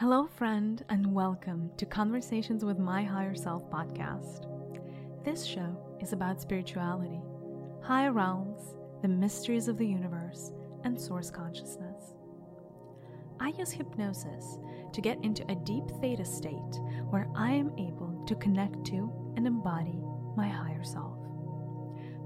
Hello, friend, and welcome to Conversations with My Higher Self podcast. This show is about spirituality, higher realms, the mysteries of the universe, and source consciousness. I use hypnosis to get into a deep theta state where I am able to connect to and embody my higher self.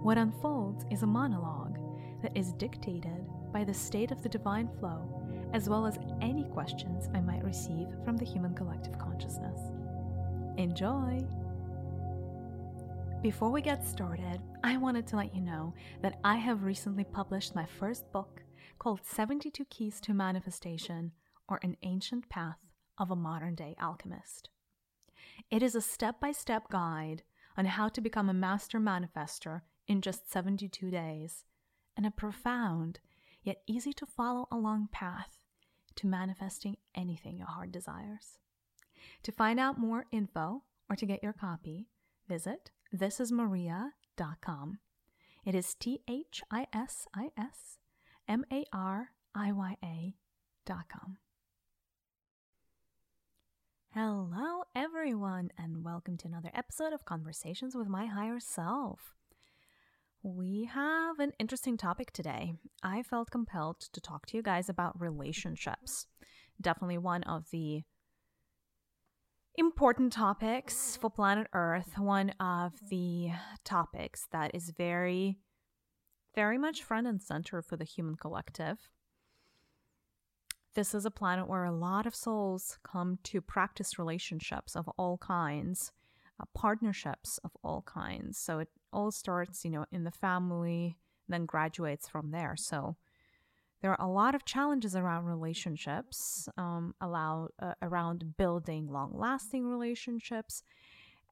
What unfolds is a monologue that is dictated by the state of the divine flow, as well as any questions I might receive from the human collective consciousness. Enjoy! Before we get started, I wanted to let you know that I have recently published my first book called 72 Keys to Manifestation or An Ancient Path of a Modern Day Alchemist. It is a step by step guide on how to become a master manifester in just 72 days and a profound yet easy to follow along path to manifesting anything your heart desires. To find out more info or to get your copy, visit thisismariya.com. It is T H I S I S M A R I Y A.com. Hello, everyone, and welcome to another episode of Conversations with My Higher Self. We have an interesting topic today. I felt compelled to talk to you guys about relationships. Definitely one of the important topics for planet Earth, one of the topics that is very, very much front and center for the human collective. This is a planet where a lot of souls come to practice relationships of all kinds, uh, partnerships of all kinds. So it all starts, you know, in the family, then graduates from there. So there are a lot of challenges around relationships, um, allow, uh, around building long lasting relationships.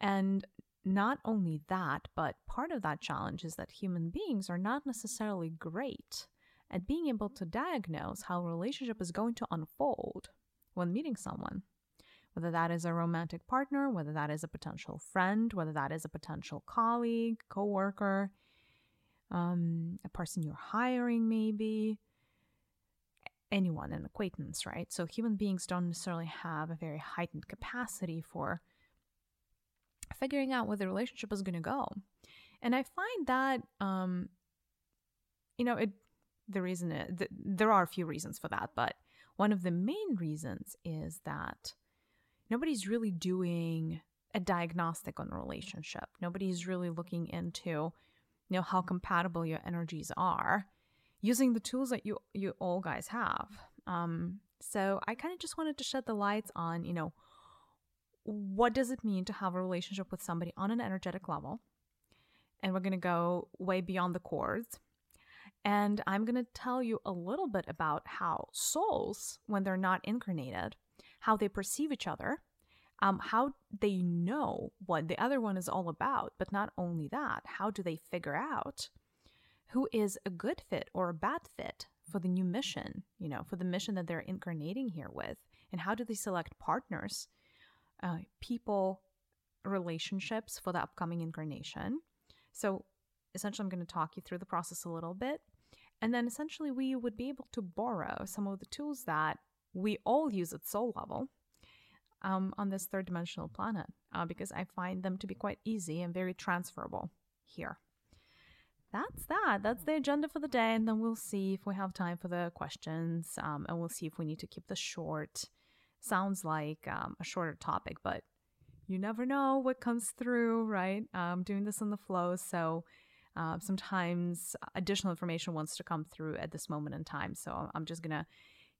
And not only that, but part of that challenge is that human beings are not necessarily great at being able to diagnose how a relationship is going to unfold when meeting someone whether that is a romantic partner, whether that is a potential friend, whether that is a potential colleague, coworker, um, a person you're hiring, maybe anyone, an acquaintance, right? So human beings don't necessarily have a very heightened capacity for figuring out where the relationship is going to go. And I find that, um, you know, it the reason th- there are a few reasons for that, but one of the main reasons is that nobody's really doing a diagnostic on a relationship. Nobody's really looking into, you know, how compatible your energies are using the tools that you you all guys have. Um, so I kind of just wanted to shed the lights on, you know, what does it mean to have a relationship with somebody on an energetic level? And we're going to go way beyond the cords. And I'm going to tell you a little bit about how souls, when they're not incarnated, how they perceive each other, um, how they know what the other one is all about. But not only that, how do they figure out who is a good fit or a bad fit for the new mission, you know, for the mission that they're incarnating here with? And how do they select partners, uh, people, relationships for the upcoming incarnation? So essentially, I'm going to talk you through the process a little bit. And then essentially, we would be able to borrow some of the tools that we all use at soul level um, on this third dimensional planet uh, because I find them to be quite easy and very transferable here. That's that. That's the agenda for the day. And then we'll see if we have time for the questions um, and we'll see if we need to keep this short. Sounds like um, a shorter topic, but you never know what comes through, right? Um, doing this in the flow. So uh, sometimes additional information wants to come through at this moment in time. So I'm just going to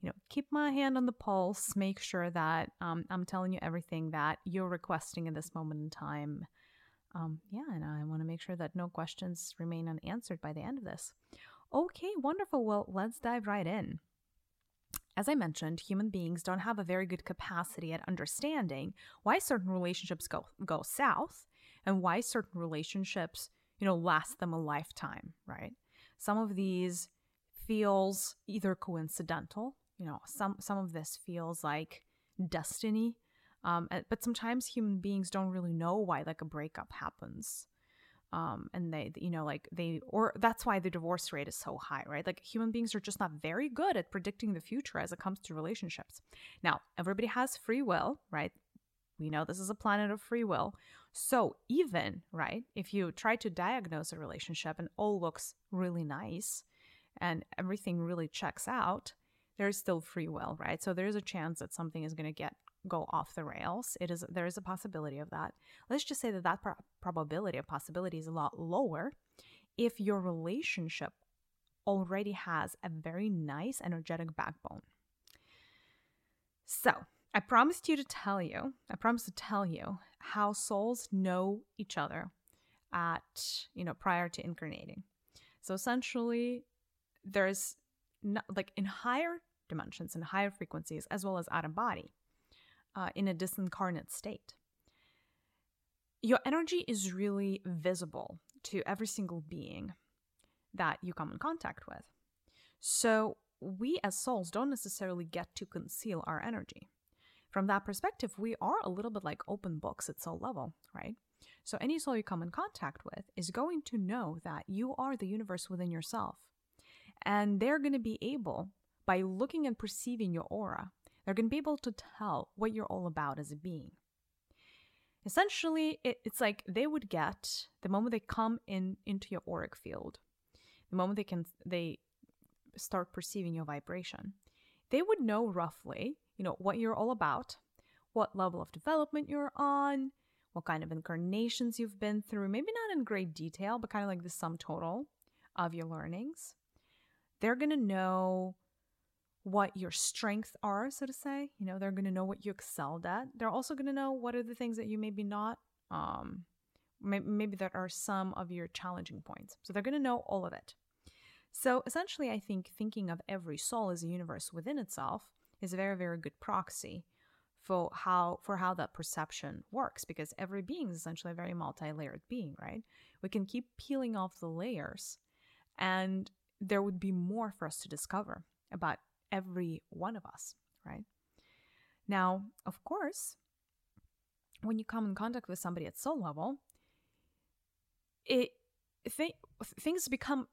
you know, keep my hand on the pulse, make sure that um, I'm telling you everything that you're requesting in this moment in time. Um, yeah, and I want to make sure that no questions remain unanswered by the end of this. Okay, wonderful. Well, let's dive right in. As I mentioned, human beings don't have a very good capacity at understanding why certain relationships go go south and why certain relationships, you know, last them a lifetime, right? Some of these feels either coincidental you know some some of this feels like destiny um, but sometimes human beings don't really know why like a breakup happens um, and they you know like they or that's why the divorce rate is so high right? Like human beings are just not very good at predicting the future as it comes to relationships. Now everybody has free will right? We know this is a planet of free will. So even right if you try to diagnose a relationship and all looks really nice and everything really checks out there's still free will right so there's a chance that something is going to get go off the rails. It is there is a possibility of that. Let's just say that that pro- probability of possibility is a lot lower if your relationship already has a very nice energetic backbone. So, I promised you to tell you, I promised to tell you how souls know each other at, you know, prior to incarnating. So essentially, there's not, like in higher dimensions and higher frequencies, as well as out of body, uh, in a disincarnate state. Your energy is really visible to every single being that you come in contact with. So, we as souls don't necessarily get to conceal our energy. From that perspective, we are a little bit like open books at soul level, right? So, any soul you come in contact with is going to know that you are the universe within yourself. And they're going to be able, by looking and perceiving your aura, they're going to be able to tell what you're all about as a being. Essentially, it, it's like they would get the moment they come in into your auric field, the moment they can they start perceiving your vibration, they would know roughly, you know, what you're all about, what level of development you're on, what kind of incarnations you've been through, maybe not in great detail, but kind of like the sum total of your learnings. They're going to know what your strengths are, so to say. You know, they're going to know what you excelled at. They're also going to know what are the things that you maybe not, um, maybe, maybe that are some of your challenging points. So they're going to know all of it. So essentially, I think thinking of every soul as a universe within itself is a very, very good proxy for how for how that perception works because every being is essentially a very multi-layered being right we can keep peeling off the layers and there would be more for us to discover about every one of us, right? Now, of course, when you come in contact with somebody at soul level, it th- things become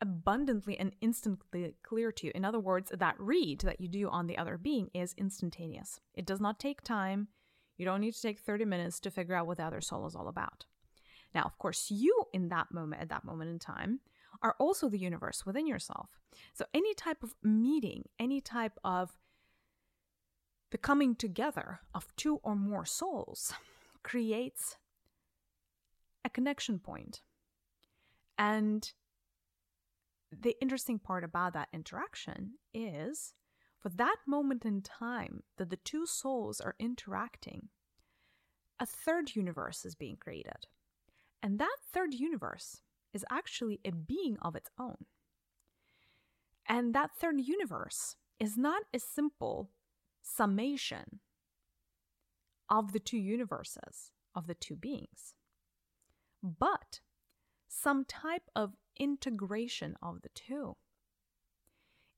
abundantly and instantly clear to you. In other words, that read that you do on the other being is instantaneous. It does not take time. You don't need to take 30 minutes to figure out what the other soul is all about. Now, of course, you in that moment, at that moment in time, are also the universe within yourself. So, any type of meeting, any type of the coming together of two or more souls creates a connection point. And the interesting part about that interaction is for that moment in time that the two souls are interacting, a third universe is being created. And that third universe is actually a being of its own. And that third universe is not a simple summation of the two universes, of the two beings, but some type of integration of the two.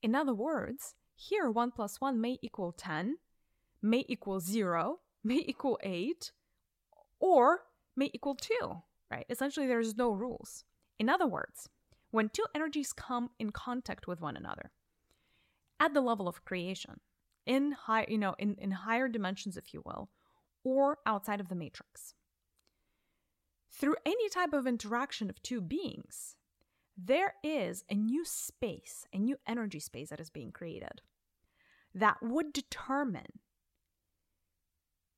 In other words, here 1 plus 1 may equal 10, may equal 0, may equal 8, or may equal 2, right? Essentially, there's no rules. In other words, when two energies come in contact with one another at the level of creation, in high, you know, in, in higher dimensions, if you will, or outside of the matrix. Through any type of interaction of two beings, there is a new space, a new energy space that is being created that would determine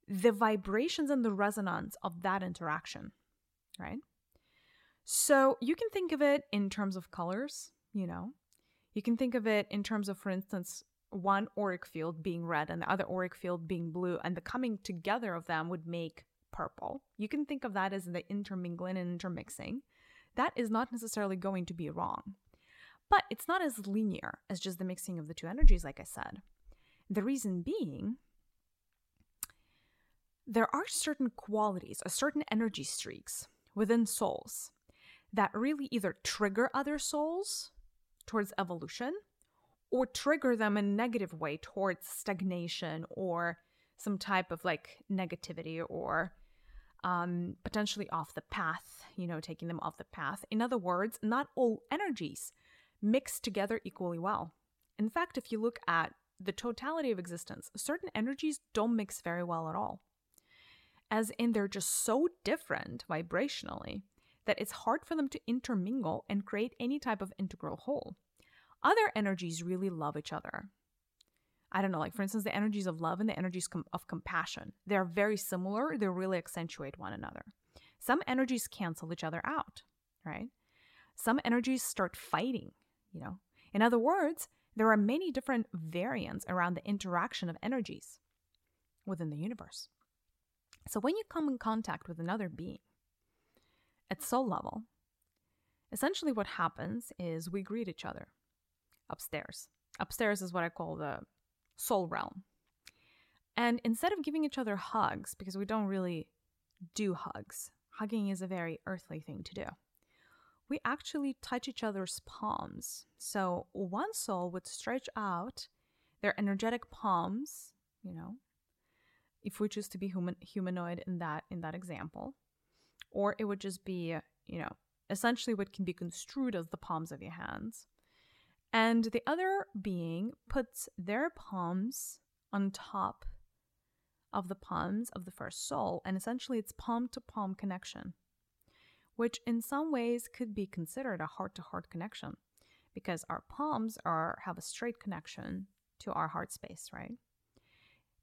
the vibrations and the resonance of that interaction, right? So you can think of it in terms of colors, you know. You can think of it in terms of, for instance, one auric field being red and the other auric field being blue, and the coming together of them would make purple. You can think of that as the intermingling and intermixing. That is not necessarily going to be wrong. But it's not as linear as just the mixing of the two energies, like I said. The reason being, there are certain qualities or certain energy streaks within souls that really either trigger other souls towards evolution or trigger them in a negative way towards stagnation or some type of like negativity or um, potentially off the path, you know, taking them off the path. In other words, not all energies mix together equally well. In fact, if you look at the totality of existence, certain energies don't mix very well at all. As in, they're just so different vibrationally that it's hard for them to intermingle and create any type of integral whole. Other energies really love each other. I don't know, like for instance, the energies of love and the energies com- of compassion. They're very similar, they really accentuate one another. Some energies cancel each other out, right? Some energies start fighting, you know. In other words, there are many different variants around the interaction of energies within the universe. So when you come in contact with another being at soul level, essentially what happens is we greet each other upstairs. Upstairs is what I call the soul realm. And instead of giving each other hugs, because we don't really do hugs, hugging is a very earthly thing to do, we actually touch each other's palms. So one soul would stretch out their energetic palms, you know, if we choose to be human humanoid in that in that example, or it would just be, you know, essentially what can be construed as the palms of your hands. And the other being puts their palms on top of the palms of the first soul, and essentially it's palm to palm connection, which in some ways could be considered a heart to heart connection because our palms are have a straight connection to our heart space, right?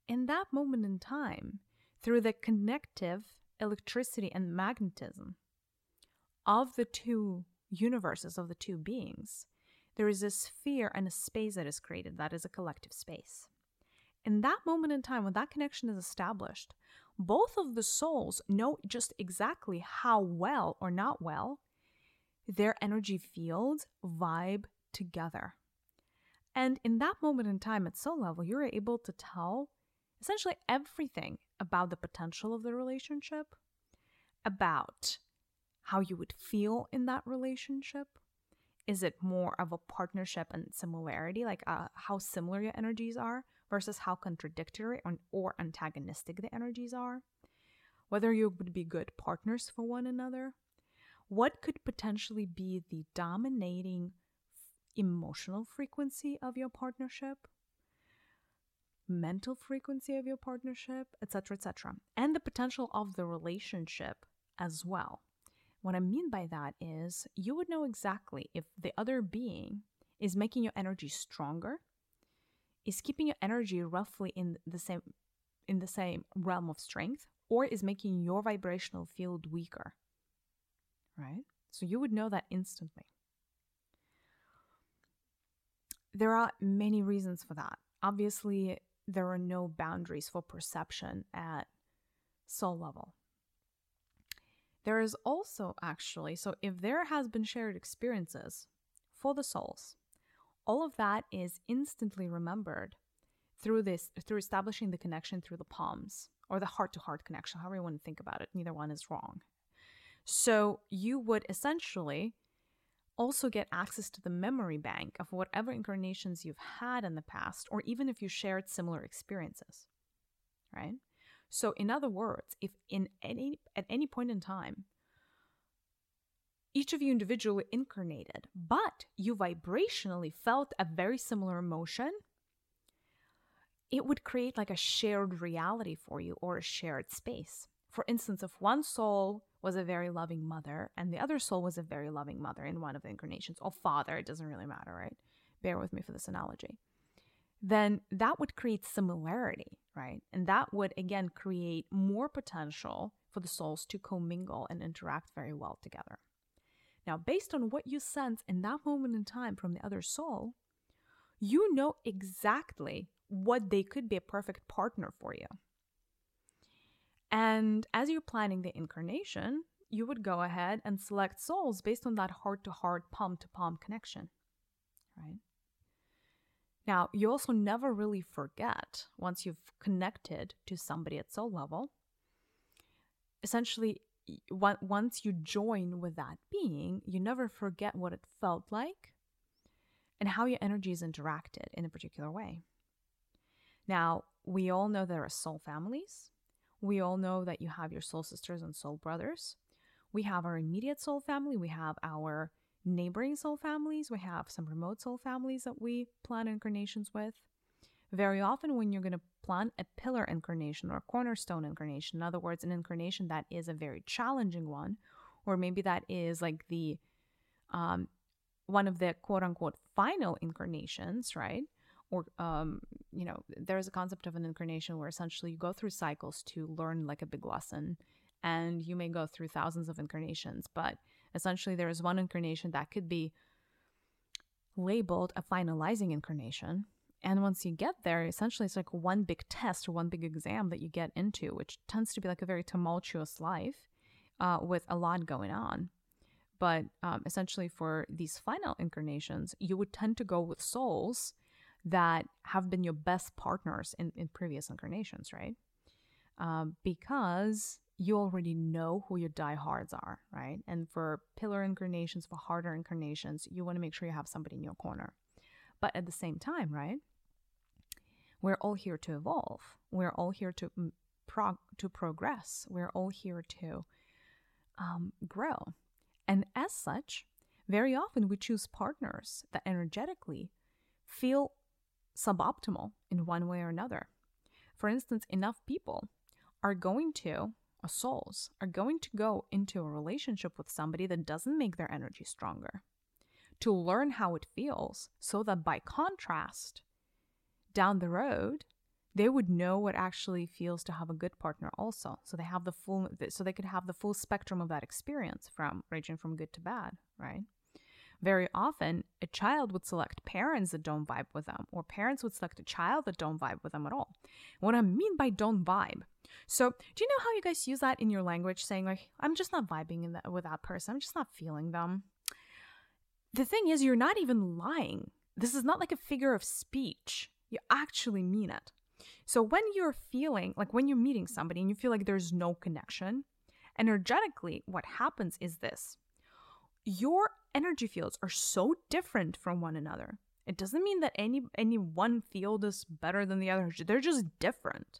In that moment in time, through the connective electricity and magnetism of the two universes of the two beings, there is a sphere and a space that is created that is a collective space. In that moment in time, when that connection is established, both of the souls know just exactly how well or not well their energy fields vibe together. And in that moment in time at soul level, you're able to tell essentially everything about the potential of the relationship, about how you would feel in that relationship, is it more of a partnership and similarity, like uh, how similar your energies are versus how contradictory or, or antagonistic the energies are? Whether you would be good partners for one another? What could potentially be the dominating emotional frequency of your partnership? Mental frequency of your partnership, etc., etc., and the potential of the relationship as well. What I mean by that is you would know exactly if the other being is making your energy stronger, is keeping your energy roughly in the same in the same realm of strength, or is making your vibrational field weaker. Right? So you would know that instantly. There are many reasons for that. Obviously, there are no boundaries for perception at soul level. There is also actually, so if there has been shared experiences for the souls, all of that is instantly remembered through this through establishing the connection through the palms or the heart to heart connection, however you want to think about it. Neither one is wrong. So you would essentially also get access to the memory bank of whatever incarnations you've had in the past, or even if you shared similar experiences, right? So, in other words, if in any at any point in time, each of you individually incarnated, but you vibrationally felt a very similar emotion, it would create like a shared reality for you or a shared space. For instance, if one soul was a very loving mother and the other soul was a very loving mother in one of the incarnations, or father, it doesn't really matter, right? Bear with me for this analogy then that would create similarity, right? And that would again create more potential for the souls to commingle and interact very well together. Now, based on what you sense in that moment in time from the other soul, you know exactly what they could be a perfect partner for you. And as you're planning the incarnation, you would go ahead and select souls based on that heart to heart, palm to palm connection, right? Now, you also never really forget once you've connected to somebody at soul level. Essentially, once you join with that being, you never forget what it felt like and how your energies interacted in a particular way. Now, we all know there are soul families. We all know that you have your soul sisters and soul brothers. We have our immediate soul family. We have our neighboring soul families. We have some remote soul families that we plan incarnations with. Very often, when you're going to plan a pillar incarnation or a cornerstone incarnation, in other words, an incarnation that is a very challenging one, or maybe that is like the um, one of the quote unquote final incarnations, right? Or, um, you know, there's a concept of an incarnation where essentially you go through cycles to learn like a big lesson, and you may go through thousands of incarnations, but essentially there is one incarnation that could be labeled a finalizing incarnation and once you get there, essentially it's like one big test or one big exam that you get into, which tends to be like a very tumultuous life uh, with a lot going on. But um, essentially, for these final incarnations, you would tend to go with souls that have been your best partners in, in previous incarnations, right? Um, because you already know who your diehards are, right? And for pillar incarnations, for harder incarnations, you want to make sure you have somebody in your corner. But at the same time, right? We're all here to evolve. We're all here to prog- to progress. We're all here to um, grow. And as such, very often we choose partners that energetically feel suboptimal in one way or another. For instance, enough people are going to, or souls, are going to go into a relationship with somebody that doesn't make their energy stronger to learn how it feels so that by contrast, down the road, they would know what actually feels to have a good partner also. So they have the full so they could have the full spectrum of that experience from ranging from good to bad, right? Very often, a child would select parents that don't vibe with them, or parents would select a child that don't vibe with them at all. What I mean by don't vibe. So, do you know how you guys use that in your language, saying like, "I'm just not vibing that, with that person. I'm just not feeling them." The thing is, you're not even lying. This is not like a figure of speech. You actually mean it. So when you're feeling like when you're meeting somebody and you feel like there's no connection, energetically, what happens is this your energy fields are so different from one another. It doesn't mean that any any one field is better than the other. They're just different.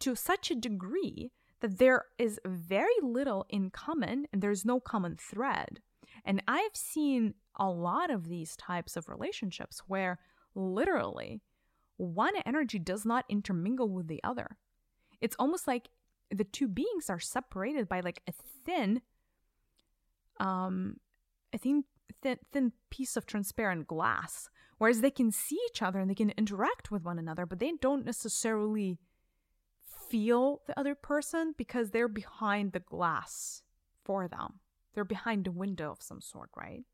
To such a degree that there is very little in common and there's no common thread. And I've seen a lot of these types of relationships where literally, one energy does not intermingle with the other. It's almost like the two beings are separated by like a thin, um, a thin, thin, thin piece of transparent glass. Whereas they can see each other and they can interact with one another, but they don't necessarily feel the other person because they're behind the glass for them. They're behind a window of some sort, right?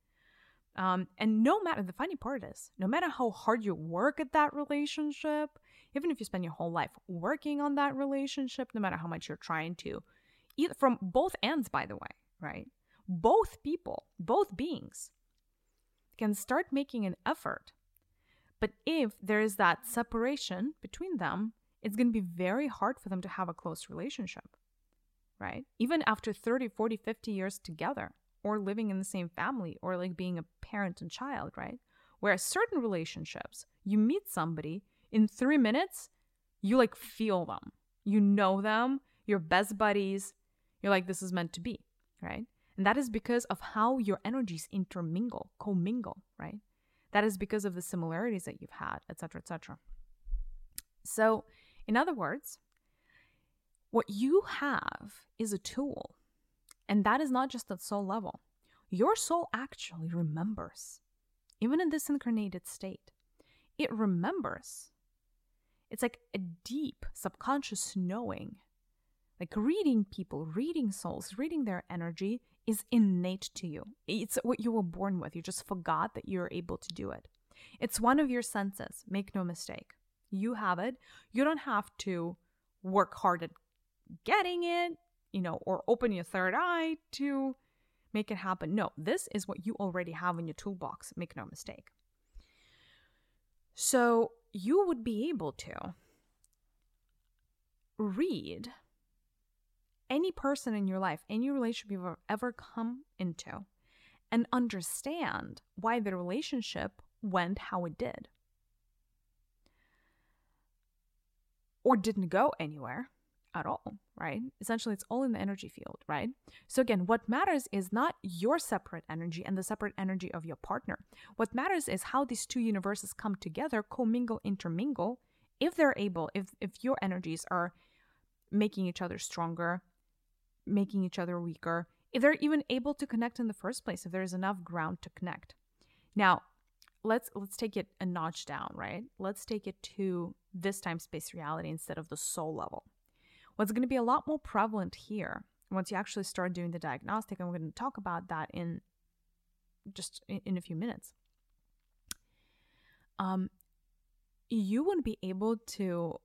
Um, and no matter the funny part is, no matter how hard you work at that relationship, even if you spend your whole life working on that relationship, no matter how much you're trying to, either from both ends, by the way, right? Both people, both beings can start making an effort. But if there is that separation between them, it's going to be very hard for them to have a close relationship, right? Even after 30, 40, 50 years together or living in the same family or like being a parent and child, right? Whereas certain relationships, you meet somebody in three minutes, you like feel them, you know them, you're best buddies, you're like, this is meant to be, right? And that is because of how your energies intermingle, commingle, right? That is because of the similarities that you've had, etc., etc. So, in other words, what you have is a tool and that is not just at soul level. Your soul actually remembers, even in this incarnated state. It remembers. It's like a deep subconscious knowing. Like reading people, reading souls, reading their energy is innate to you. It's what you were born with. You just forgot that you're able to do it. It's one of your senses. Make no mistake. You have it. You don't have to work hard at getting it you know, or open your third eye to make it happen. No, this is what you already have in your toolbox. Make no mistake. So you would be able to read any person in your life, any relationship you've ever come into, and understand why the relationship went how it did. Or didn't go anywhere at all, right? Essentially, it's all in the energy field, right? So, again, what matters is not your separate energy and the separate energy of your partner. What matters is how these two universes come together, commingle, intermingle. If they're able, if, if your energies are making each other stronger, making each other weaker, if they're even able to connect in the first place, if there's enough ground to connect. Now, let's let's take it a notch down, right? Let's take it to this time space reality instead of the soul level. What's going to be a lot more prevalent here once you actually start doing the diagnostic, and we're going to talk about that in just in, a few minutes. Um, you wouldn't be able to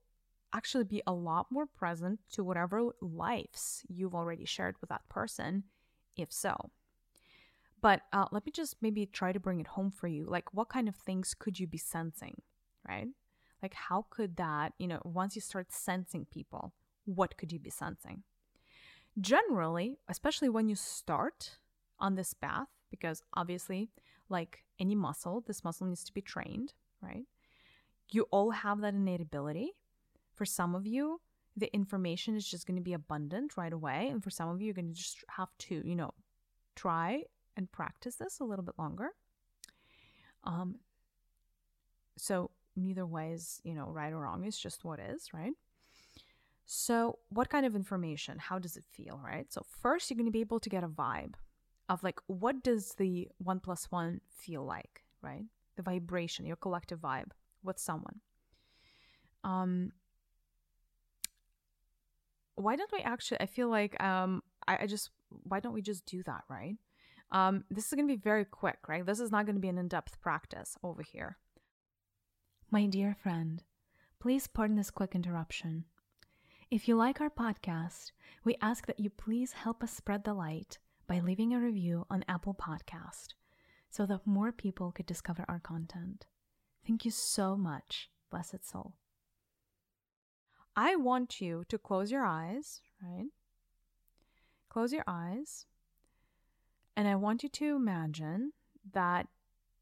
actually be a lot more present to whatever lives you've already shared with that person, if so. But uh, let me just maybe try to bring it home for you. Like, what kind of things could you be sensing, right? Like, how could that, you know, once you start sensing people, what could you be sensing? Generally, especially when you start on this path, because obviously, like any muscle, this muscle needs to be trained, right? You all have that innate ability. For some of you, the information is just going to be abundant right away. And for some of you, you're going to just have to, you know, try and practice this a little bit longer. Um, so neither way is, you know, right or wrong. It's just what is, right? So, what kind of information? How does it feel, right? So, first, you're going to be able to get a vibe of like, what does the one plus one feel like, right? The vibration, your collective vibe with someone. Um, why don't we actually? I feel like um, I, I just why don't we just do that, right? Um, this is going to be very quick, right? This is not going to be an in depth practice over here. My dear friend, please pardon this quick interruption. If you like our podcast, we ask that you please help us spread the light by leaving a review on Apple Podcast so that more people could discover our content. Thank you so much, blessed soul. I want you to close your eyes, right? Close your eyes and I want you to imagine that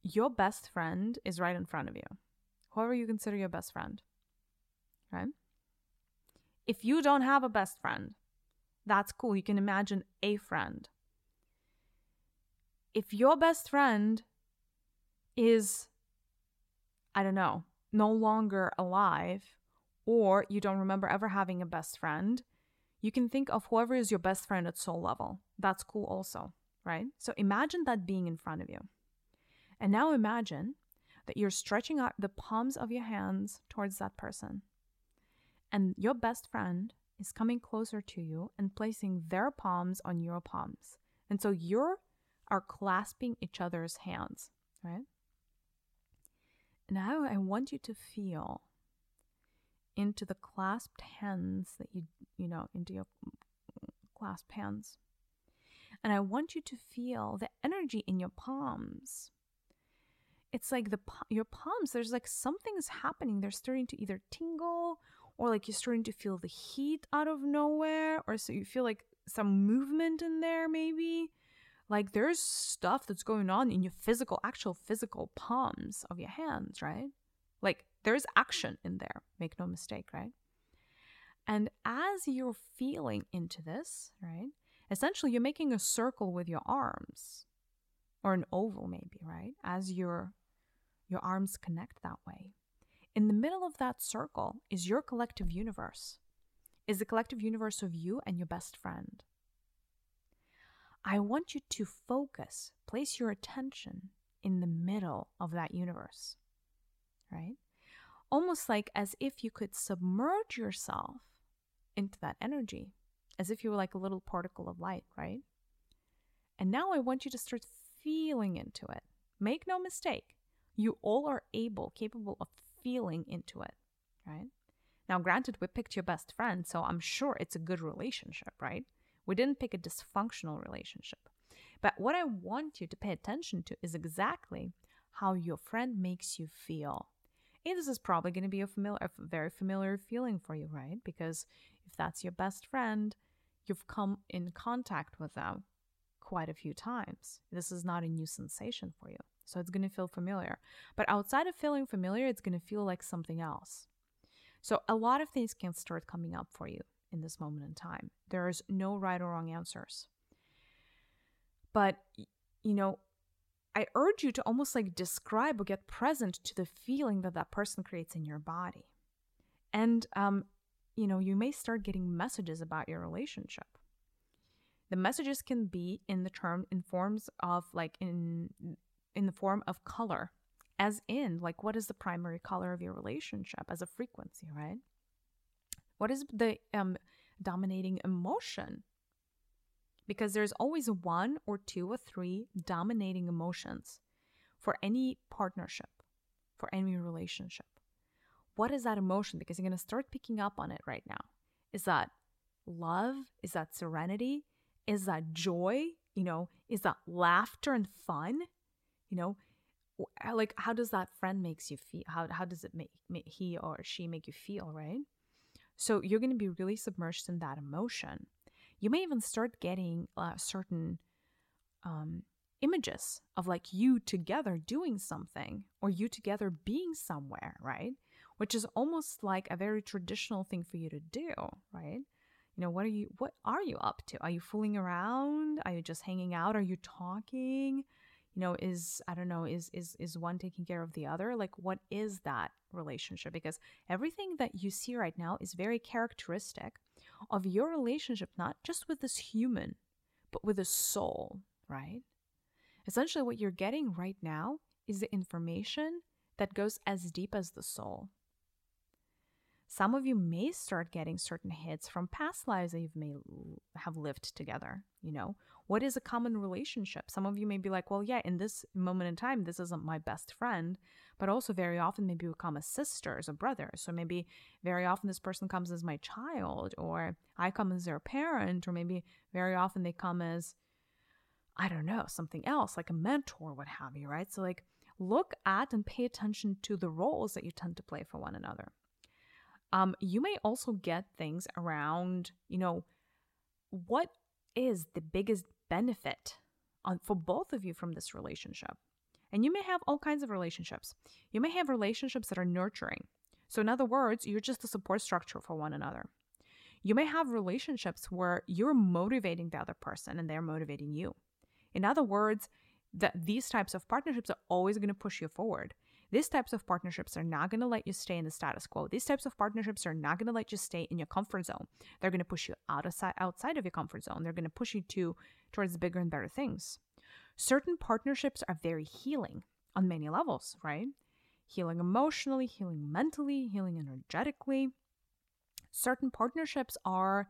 your best friend is right in front of you, whoever you consider your best friend. Right? If you don't have a best friend, that's cool. You can imagine a friend. If your best friend is, I don't know, no longer alive, or you don't remember ever having a best friend, you can think of whoever is your best friend at soul level. That's cool also right? So imagine that being in front of you. And now imagine that you're stretching out the palms of your hands towards that person. And your best friend is coming closer to you and placing their palms on your palms. And so you are clasping each other's hands, right? Now I want you to feel into the clasped hands that you, you know, into your clasped hands. And I want you to feel the energy in your palms. It's like the your palms, there's like something's happening. They're starting to either tingle or like you're starting to feel the heat out of nowhere or so you feel like some movement in there maybe. Like there's stuff that's going on in your physical, actual physical palms of your hands, right? Like there's action in there. Make no mistake, right? And as you're feeling into this, right? essentially you're making a circle with your arms or an oval maybe right as your your arms connect that way in the middle of that circle is your collective universe is the collective universe of you and your best friend i want you to focus place your attention in the middle of that universe right almost like as if you could submerge yourself into that energy as if you were like a little particle of light, right? And now I want you to start feeling into it. Make no mistake, you all are able, capable of feeling into it, right? Now, granted, we picked your best friend, so I'm sure it's a good relationship, right? We didn't pick a dysfunctional relationship. But what I want you to pay attention to is exactly how your friend makes you feel. This is probably going to be a familiar, a very familiar feeling for you, right? Because if that's your best friend, you've come in contact with them quite a few times. This is not a new sensation for you. So it's going to feel familiar. But outside of feeling familiar, it's going to feel like something else. So a lot of things can start coming up for you. in this moment in time. There's no right or wrong answers. But, you know, I urge you to almost like describe or get present to the feeling that that person creates in your body. And, um, you know, you may start getting messages about your relationship. The messages can be in the term in forms of like in in the form of color, as in like what is the primary color of your relationship as a frequency, right? What is the um, dominating emotion because there's always one or two or three dominating emotions for any partnership, for any relationship. What is that emotion? Because you're going to start picking up on it right now. Is that love? Is that serenity? Is that joy? You know, is that laughter and fun? You know, like how does that friend makes you feel? How how does it make, make he or she make you feel, right? So you're going to be really submerged in that emotion you may even start getting uh, certain um, images of like you together doing something or you together being somewhere, right? Which is almost like a very traditional thing for you to do, right? You know, what are you what are you up to? Are you fooling around? Are you just hanging out? Are you talking? You know, is I don't know, is is is one taking care of the other? Like what is that relationship? Because everything that you see right now is very characteristic of your relationship, not just with this human, but with a soul, right? Essentially, what you're getting right now is the information that goes as deep as the soul. Some of you may start getting certain hits from past lives that you may have lived together, you know, what is a common relationship? Some of you may be like, well, yeah, in this moment in time, this isn't my best friend, but also very often maybe we come as sisters or brothers. So maybe very often this person comes as my child, or I come as their parent, or maybe very often they come as, I don't know, something else, like a mentor, what have you, right? So, like, look at and pay attention to the roles that you tend to play for one another. Um, you may also get things around, you know, what is the biggest benefit on, for both of you from this relationship. And you may have all kinds of relationships. You may have relationships that are nurturing. So, in other words, you're just a support structure for one another. You may have relationships where you're motivating the other person and they're motivating you. In other words, that these types of partnerships are always going to push you forward. These types of partnerships are not going to let you stay in the status quo. These types of partnerships are not going to let you stay in your comfort zone. They're going to push you out of, outside of your comfort zone. They're going to push you to towards bigger and better things. Certain partnerships are very healing on many levels, right? Healing emotionally, healing mentally, healing energetically. Certain partnerships are,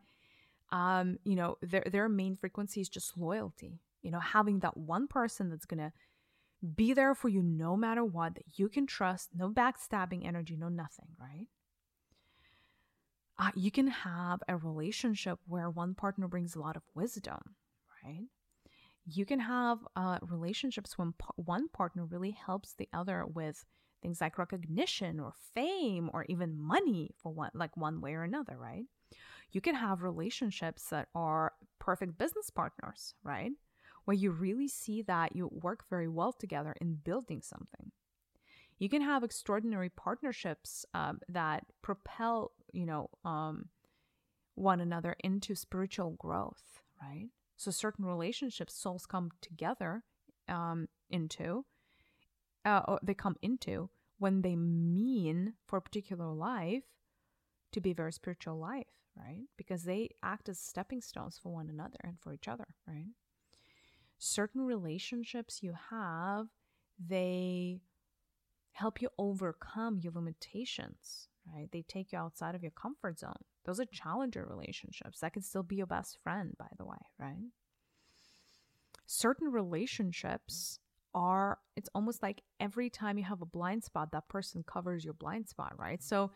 um, you know, their their main frequency is just loyalty. You know, having that one person that's gonna be there for you no matter what, that you can trust, no backstabbing energy, no nothing, right? Uh, you can have a relationship where one partner brings a lot of wisdom, right? You can have uh, relationships when p- one partner really helps the other with things like recognition or fame or even money for one, like one way or another, right? You can have relationships that are perfect business partners, right? Where you really see that you work very well together in building something. You can have extraordinary partnerships um, that propel, you know, um, one another into spiritual growth, right? So certain relationships souls come together um, into, uh, or they come into when they mean for a particular life to be very spiritual life, right? Because they act as stepping stones for one another and for each other, right? Certain relationships you have, they help you overcome your limitations, right? They take you outside of your comfort zone. Those are challenger relationships. That can still be your best friend, by the way, right? Certain relationships are, it's almost like every time you have a blind spot, that person covers your blind spot, right? So,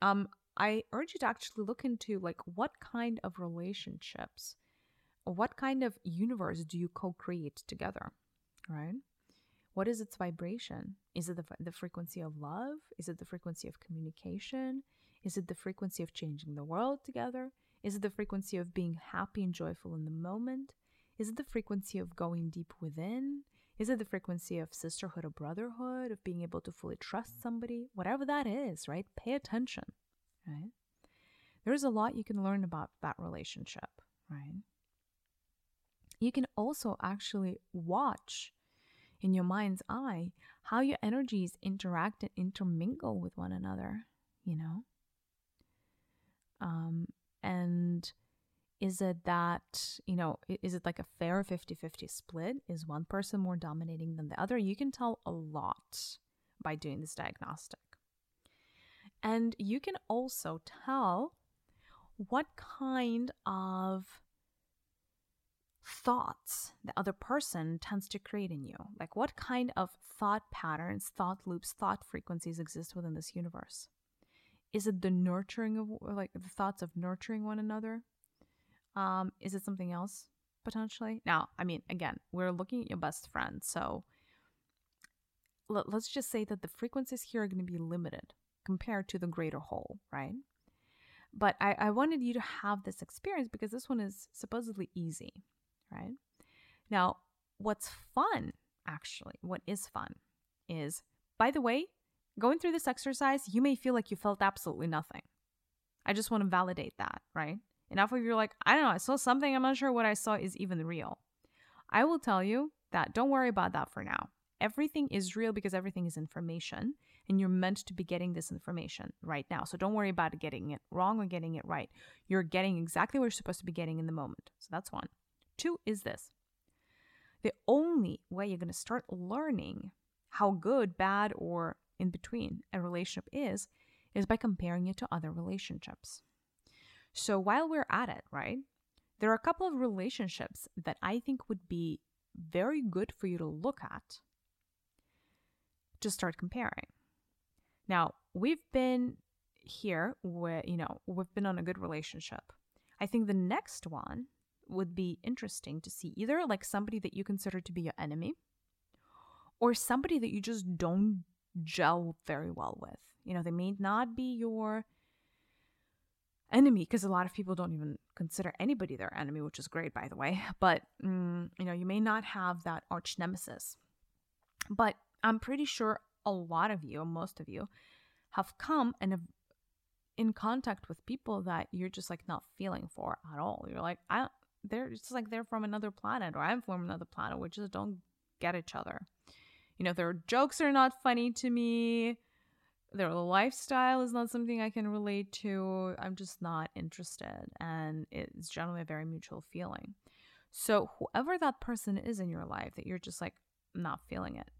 um, I urge you to actually look into like what kind of relationships what kind of universe do you co-create together right? What is its vibration? Is it the, the frequency of love? Is it the frequency of communication? Is it the frequency of changing the world together? Is it the frequency of being happy and joyful in the moment? Is it the frequency of going deep within? Is it the frequency of sisterhood or brotherhood of being able to fully trust somebody? Whatever that is right? Pay attention right? There's a lot you can learn about that relationship, right? You can also actually watch in your mind's eye how your energies interact and intermingle with one another, you know? Um, and is it that, you know, is it like a fair 50 50 split? Is one person more dominating than the other? You can tell a lot by doing this diagnostic. And you can also tell what kind of thoughts the other person tends to create in you. Like, what kind of thought patterns, thought loops, thought frequencies exist within this universe? Is it the nurturing of, like, the thoughts of nurturing one another? Um, is it something else potentially? Now, I mean, again, we're looking at your best friend. So let, let's just say that the frequencies here are going to be limited compared to the greater whole, right? But I, I wanted you to have this experience because this one is supposedly easy, right? Now, what's fun, actually, what is fun is, by the way, going through this exercise, you may feel like you felt absolutely nothing. I just want to validate that, right? Enough of you're like, I don't know, I saw something, I'm not sure what I saw is even real. I will tell you that don't worry about that for now. Everything is real because everything is information and you're meant to be getting this information right now. So don't worry about getting it wrong or getting it right. You're getting exactly what you're supposed to be getting in the moment. So that's one. Two is this the only way you're going to start learning how good, bad, or in between a relationship is, is by comparing it to other relationships. So while we're at it, right, there are a couple of relationships that I think would be very good for you to look at to start comparing. Now, we've been here where, you know, we've been on a good relationship. I think the next one would be interesting to see either like somebody that you consider to be your enemy or somebody that you just don't gel very well with. You know, they may not be your enemy because a lot of people don't even consider anybody their enemy, which is great, by the way. But, mm, you know, you may not have that arch nemesis. But I'm pretty sure a lot of you, most of you, have come and have in contact with people that you're just like not feeling for at all. You're like, I they're just like they're from another planet or I'm from another planet. We just don't get each other. You know, their jokes are not funny to me. Their lifestyle is not something I can relate to. I'm just not interested. And it's generally a very mutual feeling. So, whoever that person is in your life that you're just like not feeling it,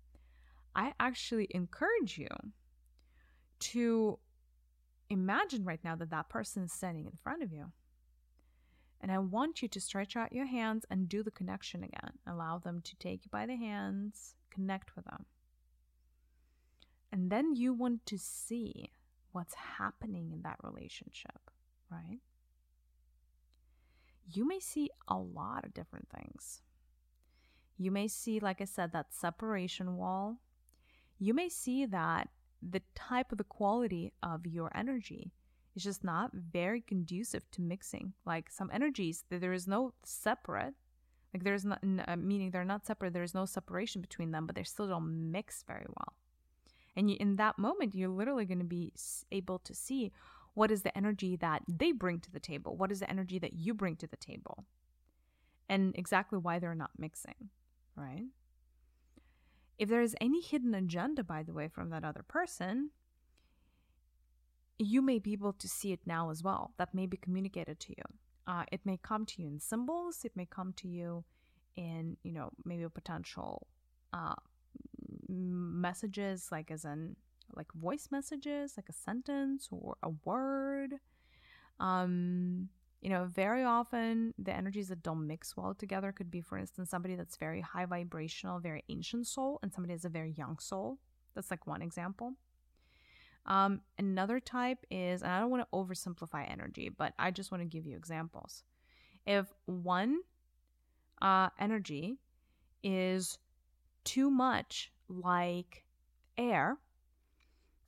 I actually encourage you to imagine right now that that person is standing in front of you. And I want you to stretch out your hands and do the connection again. Allow them to take you by the hands, connect with them. And then you want to see what's happening in that relationship, right? You may see a lot of different things. You may see, like I said, that separation wall you may see that the type of the quality of your energy is just not very conducive to mixing. Like some energies, that there is no separate, like there's not, uh, meaning they're not separate, there's no separation between them, but they still don't mix very well. And you, in that moment, you're literally going to be able to see what is the energy that they bring to the table, what is the energy that you bring to the table, and exactly why they're not mixing, right? If there is any hidden agenda, by the way, from that other person, you may be able to see it now as well. That may be communicated to you. Uh, it may come to you in symbols. It may come to you in, you know, maybe a potential uh, messages, like as in like voice messages, like a sentence or a word. Um, you know, very often the energies that don't mix well together could be, for instance, somebody that's very high vibrational, very ancient soul, and somebody that's a very young soul. That's like one example. Um, another type is, and I don't want to oversimplify energy, but I just want to give you examples. If one uh, energy is too much like air,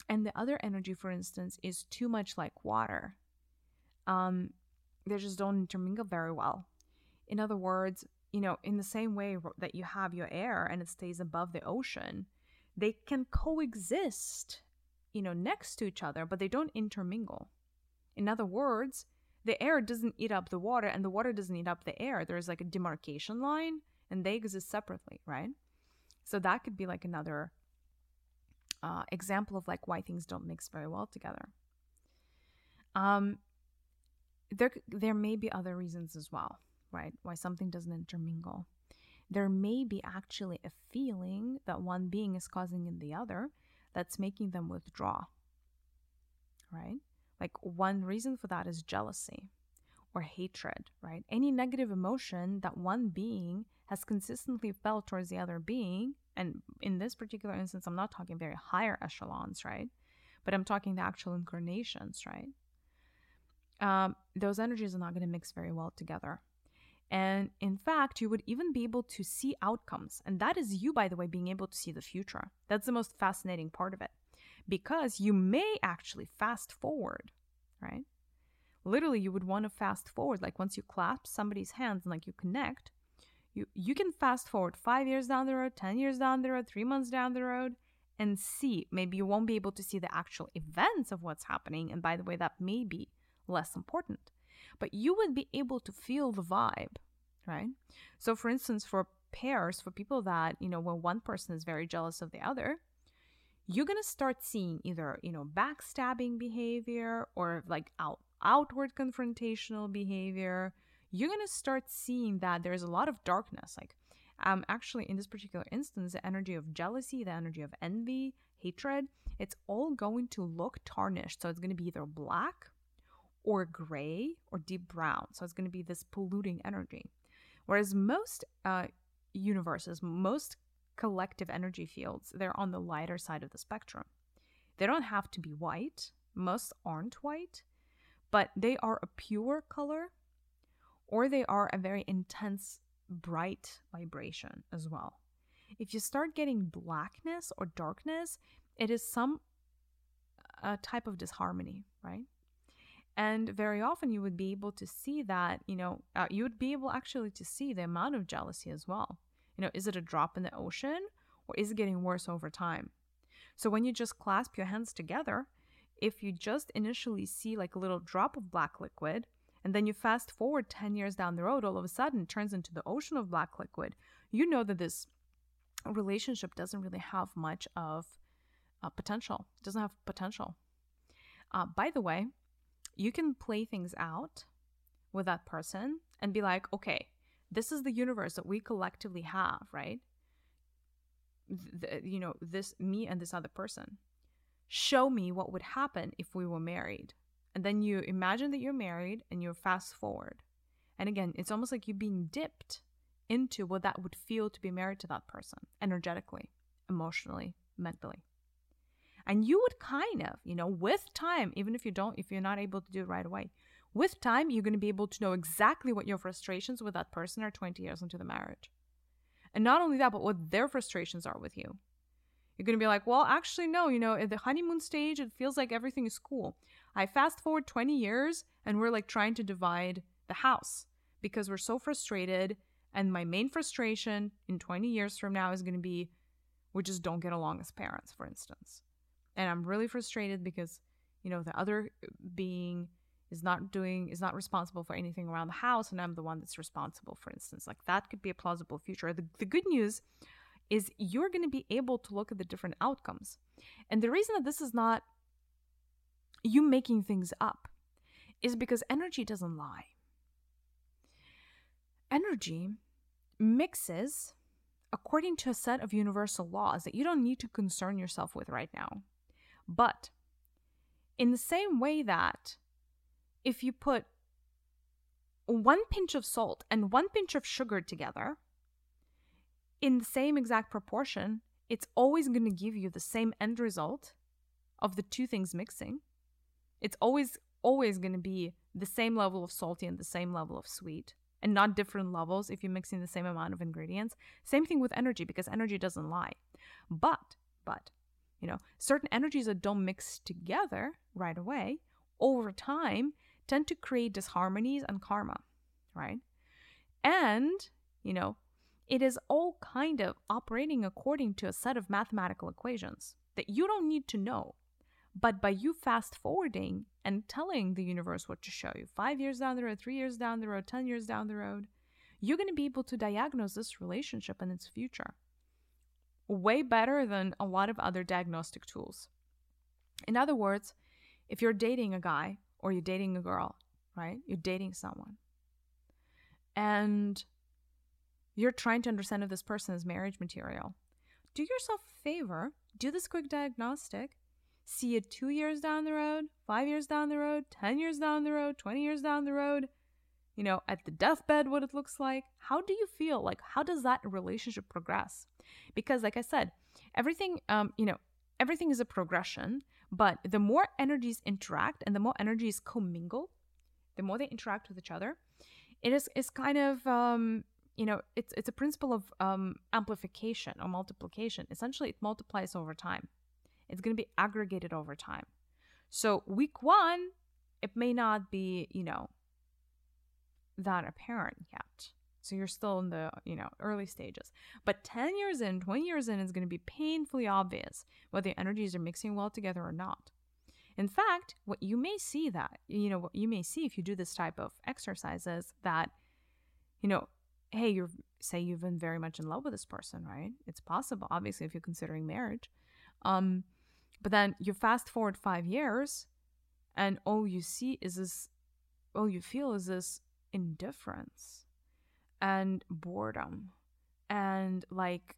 and the other energy, for instance, is too much like water, um, they just don't intermingle very well. In other words, you know, in the same way that you have your air and it stays above the ocean, they can coexist, you know, next to each other, but they don't intermingle. In other words, the air doesn't eat up the water and the water doesn't eat up the air. There's like a demarcation line and they exist separately, right? So that could be like another uh, example of like why things don't mix very well together. Um, there there may be other reasons as well, right? Why something doesn't intermingle. There may be actually a feeling that one being is causing in the other that's making them withdraw. Right? Like one reason for that is jealousy or hatred, right? Any negative emotion that one being has consistently felt towards the other being, and in this particular instance, I'm not talking very higher echelons, right? But I'm talking the actual incarnations, right? Um, those energies are not going to mix very well together. And in fact, you would even be able to see outcomes. And that is you, by the way, being able to see the future. That's the most fascinating part of it. Because you may actually fast forward, right? Literally, you would want to fast forward. Like once you clasp somebody's hands and like you connect, you, you can fast forward five years down the road, 10 years down the road, three months down the road, and see. Maybe you won't be able to see the actual events of what's happening. And by the way, that may be less important but you would be able to feel the vibe, right? So, for instance, for pairs, for people that, you know, when one person is very jealous of the other, you're going to start seeing either, you know, backstabbing behavior or like out outward confrontational behavior. You're going to start seeing that there's a lot of darkness. Like, um, actually, in this particular instance, the energy of jealousy, the energy of envy, hatred, it's all going to look tarnished. So it's going to be either black or gray or deep brown. So it's going to be this polluting energy. Whereas most uh, universes, most collective energy fields, they're on the lighter side of the spectrum. They don't have to be white, most aren't white, but they are a pure color or they are a very intense, bright vibration as well. If you start getting blackness or darkness, it is some uh, type of disharmony, right? And very often you would be able to see that, you know, uh, you would be able actually to see the amount of jealousy as well. You know, is it a drop in the ocean or is it getting worse over time? So when you just clasp your hands together, if you just initially see like a little drop of black liquid, and then you fast forward 10 years down the road, all of a sudden it turns into the ocean of black liquid, you know that this relationship doesn't really have much of uh, potential. It doesn't have potential. Uh, by the way, you can play things out with that person and be like, okay, this is the universe that we collectively have, right? The, you know, this, me and this other person. Show me what would happen if we were married. And then you imagine that you're married and you fast forward. And again, it's almost like you're being dipped into what that would feel to be married to that person energetically, emotionally, mentally and you would kind of you know with time even if you don't if you're not able to do it right away with time you're going to be able to know exactly what your frustrations with that person are 20 years into the marriage. And not only that but what their frustrations are with you. You're going to be like well actually no you know at the honeymoon stage it feels like everything is cool. I fast forward 20 years and we're like trying to divide the house because we're so frustrated and my main frustration in 20 years from now is going to be we just don't get along as parents for instance and i'm really frustrated because you know the other being is not doing is not responsible for anything around the house and i'm the one that's responsible for instance. Like that could be a plausible future. The, the good news is you're going to be able to look at the different outcomes. And the reason that this is not you making things up is because energy doesn't lie. Energy mixes according to a set of universal laws that you don't need to concern yourself with right now but in the same way that if you put one pinch of salt and one pinch of sugar together in the same exact proportion, it's always going to give you the same end result of the two things mixing. It's always, always going to be the same level of salty and the same level of sweet and not different levels if you're mixing the same amount of ingredients. Same thing with energy because energy doesn't lie. But, but, you know, certain energies that don't mix together right away over time tend to create disharmonies and karma, right? And, you know, it is all kind of operating according to a set of mathematical equations that you don't need to know. But by you fast forwarding and telling the universe what to show you, five years down the road, three years down the road, 10 years down the road, you're going to be able to diagnose this relationship and its future way better than a lot of other diagnostic tools. In other words, if you're dating a guy or you're dating a girl, right? You're dating someone. And you're trying to understand if this person is marriage material. Do yourself a favor, do this quick diagnostic, see it two years down the road, five years down the road, 10 years down the road, 20 years down the road, you know, at the deathbed, what it looks like. How do you feel? Like, how does that relationship progress? Because, like I said, everything, um, you know, everything is a progression, but the more energies interact and the more energies commingle, the more they interact with each other, it is, is kind of, um, you know, it's, it's a principle of um, amplification or multiplication. Essentially, it multiplies over time. It's going to be aggregated over time. So, week one, it may not be, you know, that apparent yet. So you're still in the, you know, early stages. But 10 years in, 20 years in is going to be painfully obvious whether the energies are mixing well together or not. In fact, what you may see that, you know, what you may see if you do this type of exercises that, you know, hey, you're say you've been very much in love with this person, right? It's possible, obviously, if you're considering marriage. Um, but then you fast forward five years, and all you see is this, all you feel is this indifference and boredom and like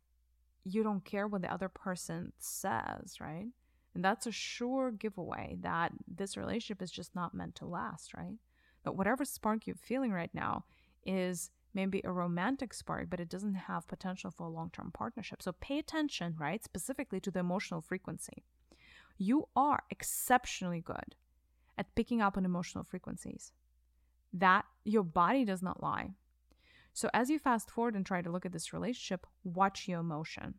you don't care what the other person says, right? And that's a sure giveaway that this relationship is just not meant to last, right? That whatever spark you're feeling right now is maybe a romantic spark, but it doesn't have potential for a long term partnership. So pay attention, right? Specifically to the emotional frequency. You are exceptionally good at picking up on emotional frequencies that your body does not lie. So as you fast forward and try to look at this relationship, watch your emotion.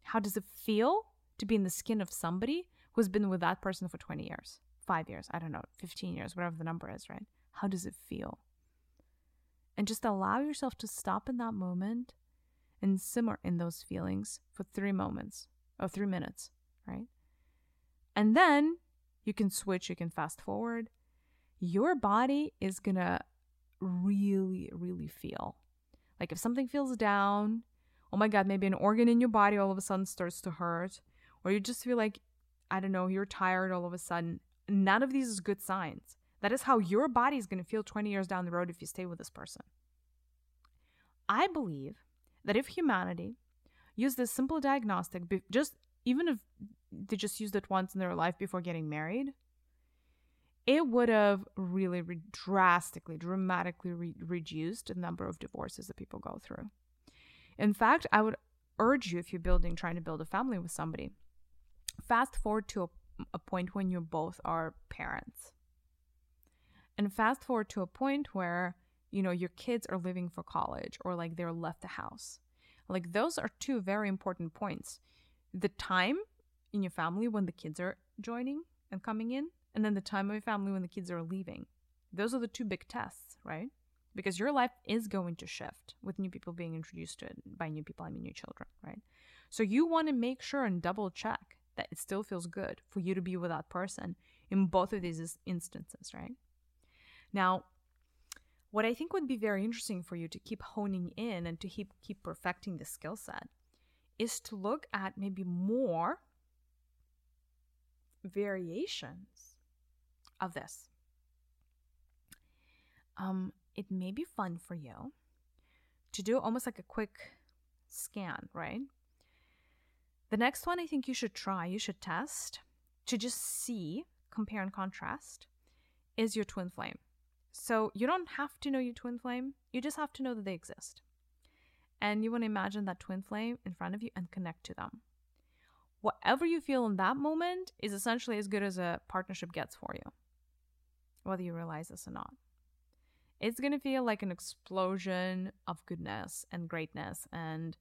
How does it feel to be in the skin of somebody who's been with that person for 20 years, five years, I don't know, 15 years, whatever the number is, right? How does it feel? And just allow yourself to stop in that moment and simmer in those feelings for three moments or three minutes, right? And then you can switch, you can fast forward, your body is gonna really, really feel. Like if something feels down, oh my God, maybe an organ in your body all of a sudden starts to hurt, or you just feel like, I don't know, you're tired all of a sudden. None of these is good signs. That is how your body is going to feel 20 years down the road if you stay with this person. I believe that if humanity used this simple diagnostic, just even if they just used it once in their life before getting married, it would have really re- drastically, dramatically re- reduced the number of divorces that people go through. In fact, I would urge you if you're building, trying to build a family with somebody, fast forward to a, a point when you both are parents. And fast forward to a point where, you know, your kids are leaving for college or like they're left the house. Like those are two very important points. The time in your family when the kids are joining and coming in and then the time of your family when the kids are leaving. Those are the two big tests, right? Because your life is going to shift with new people being introduced to it. By new people, I mean new children, right? So you want to make sure and double check that it still feels good for you to be with that person in both of these instances, right? Now, what I think would be very interesting for you to keep honing in and to keep keep perfecting the skill set is to look at maybe more variations of this. Um, it may be fun for you to do almost like a quick scan, right? The next one I think you should try, you should test to just see, compare and contrast, is your twin flame. So you don't have to know your twin flame, you just have to know that they exist. And you want to imagine that twin flame in front of you and connect to them. Whatever you feel in that moment is essentially as good as a partnership gets for you whether you realize this or not. It's going to feel like an explosion of goodness and greatness and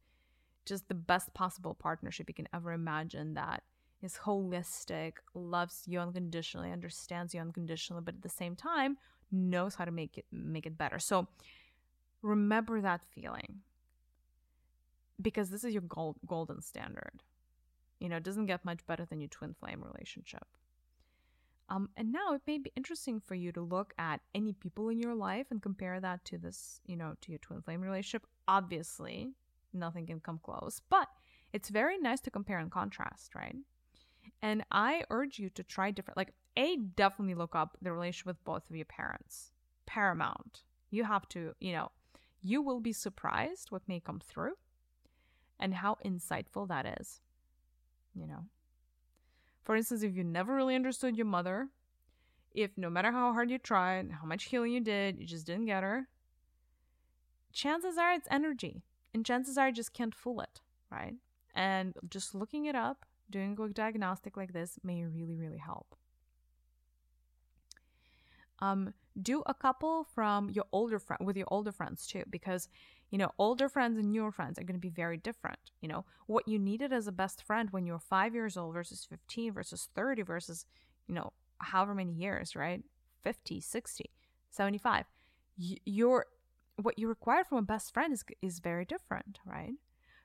just the best possible partnership you can ever imagine that is holistic, loves you unconditionally, understands you unconditionally, but at the same time knows how to make it make it better. So remember that feeling. Because this is your gold, golden standard. You know, it doesn't get much better than your twin flame relationship. Um, and now it may be interesting for you to look at any people in your life and compare that to this, you know, to your twin flame relationship. Obviously, nothing can come close, but it's very nice to compare and contrast, right? And I urge you to try different, like, A, definitely look up the relationship with both of your parents. Paramount. You have to, you know, you will be surprised what may come through and how insightful that is, you know. For instance, if you never really understood your mother, if no matter how hard you tried, how much healing you did, you just didn't get her, chances are it's energy. And chances are you just can't fool it, right? And just looking it up, doing a quick diagnostic like this may really, really help. Um, do a couple from your older friend with your older friends too, because you know, older friends and newer friends are going to be very different. You know, what you needed as a best friend when you were five years old versus 15 versus 30 versus, you know, however many years, right? 50, 60, 75. Your, what you require from a best friend is, is very different, right?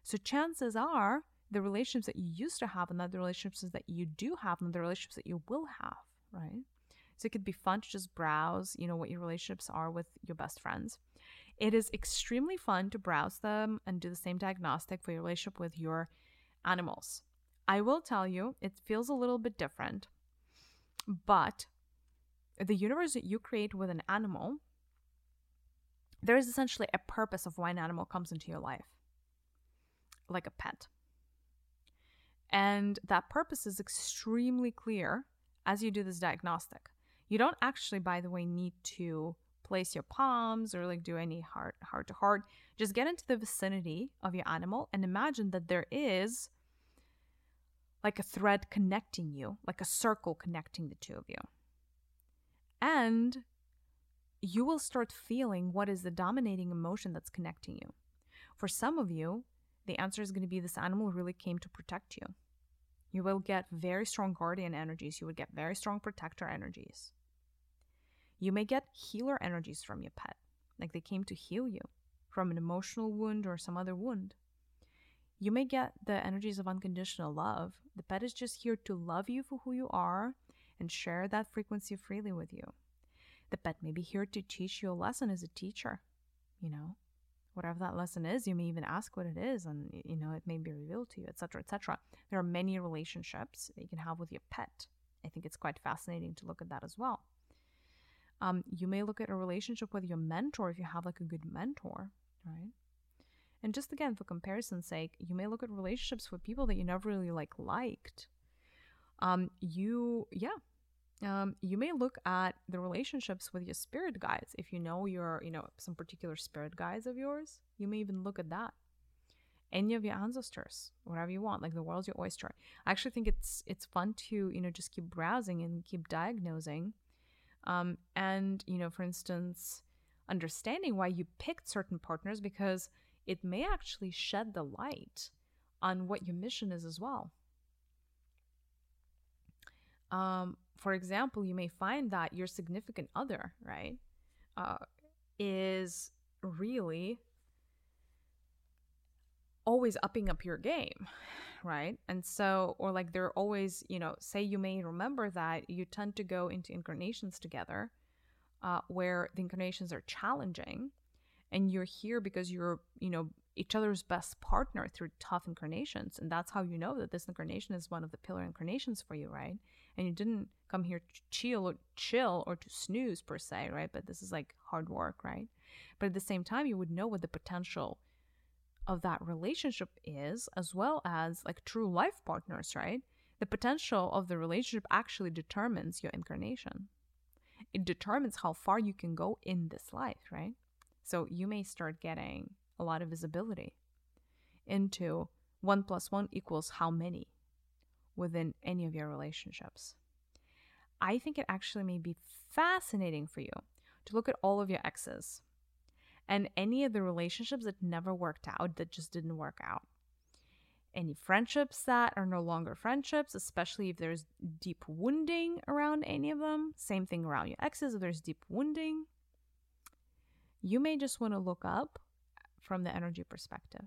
So chances are the relationships that you used to have and the relationships that you do have and the relationships that you will have, right? So it could be fun to just browse, you know, what your relationships are with your best friends. It is extremely fun to browse them and do the same diagnostic for your relationship with your animals. I will tell you, it feels a little bit different, but the universe that you create with an animal, there is essentially a purpose of why an animal comes into your life, like a pet. And that purpose is extremely clear as you do this diagnostic. You don't actually, by the way, need to place your palms or like do any heart heart to heart just get into the vicinity of your animal and imagine that there is like a thread connecting you like a circle connecting the two of you. And you will start feeling what is the dominating emotion that's connecting you. For some of you the answer is going to be this animal really came to protect you. You will get very strong guardian energies. You would get very strong protector energies you may get healer energies from your pet, like they came to heal you from an emotional wound or some other wound. You may get the energies of unconditional love. The pet is just here to love you for who you are and share that frequency freely with you. The pet may be here to teach you a lesson as a teacher, you know. Whatever that lesson is, you may even ask what it is, and you know it may be revealed to you, etc., etc. There are many relationships that you can have with your pet. I think it's quite fascinating to look at that as well. Um, you may look at a relationship with your mentor if you have like a good mentor, right? And just again, for comparison's sake, you may look at relationships with people that you never really like liked. Um, you, yeah, um, you may look at the relationships with your spirit guides. If you know your, you know, some particular spirit guides of yours, you may even look at that. Any of your ancestors, whatever you want, like the world's your oyster. I actually think it's it's fun to you know just keep browsing and keep diagnosing um, and, you know, for instance, understanding why you picked certain partners because it may actually shed the light on what your mission is as well. Um, for example, you may find that your significant other, right, uh, is really always upping up your game right? And so, or like they're always, you know, say you may remember that you tend to go into incarnations together uh, where the incarnations are challenging and you're here because you're, you know, each other's best partner through tough incarnations. And that's how you know that this incarnation is one of the pillar incarnations for you, right? And you didn't come here to chill or chill or to snooze per se, right? But this is like hard work, right? But at the same time, you would know what the potential of that relationship is, as well as like true life partners, right? The potential of the relationship actually determines your incarnation. It determines how far you can go in this life, right? So you may start getting a lot of visibility into one plus one equals how many within any of your relationships. I think it actually may be fascinating for you to look at all of your exes and any of the relationships that never worked out, that just didn't work out. Any friendships that are no longer friendships, especially if there's deep wounding around any of them. Same thing around your exes, if there's deep wounding. You may just want to look up from the energy perspective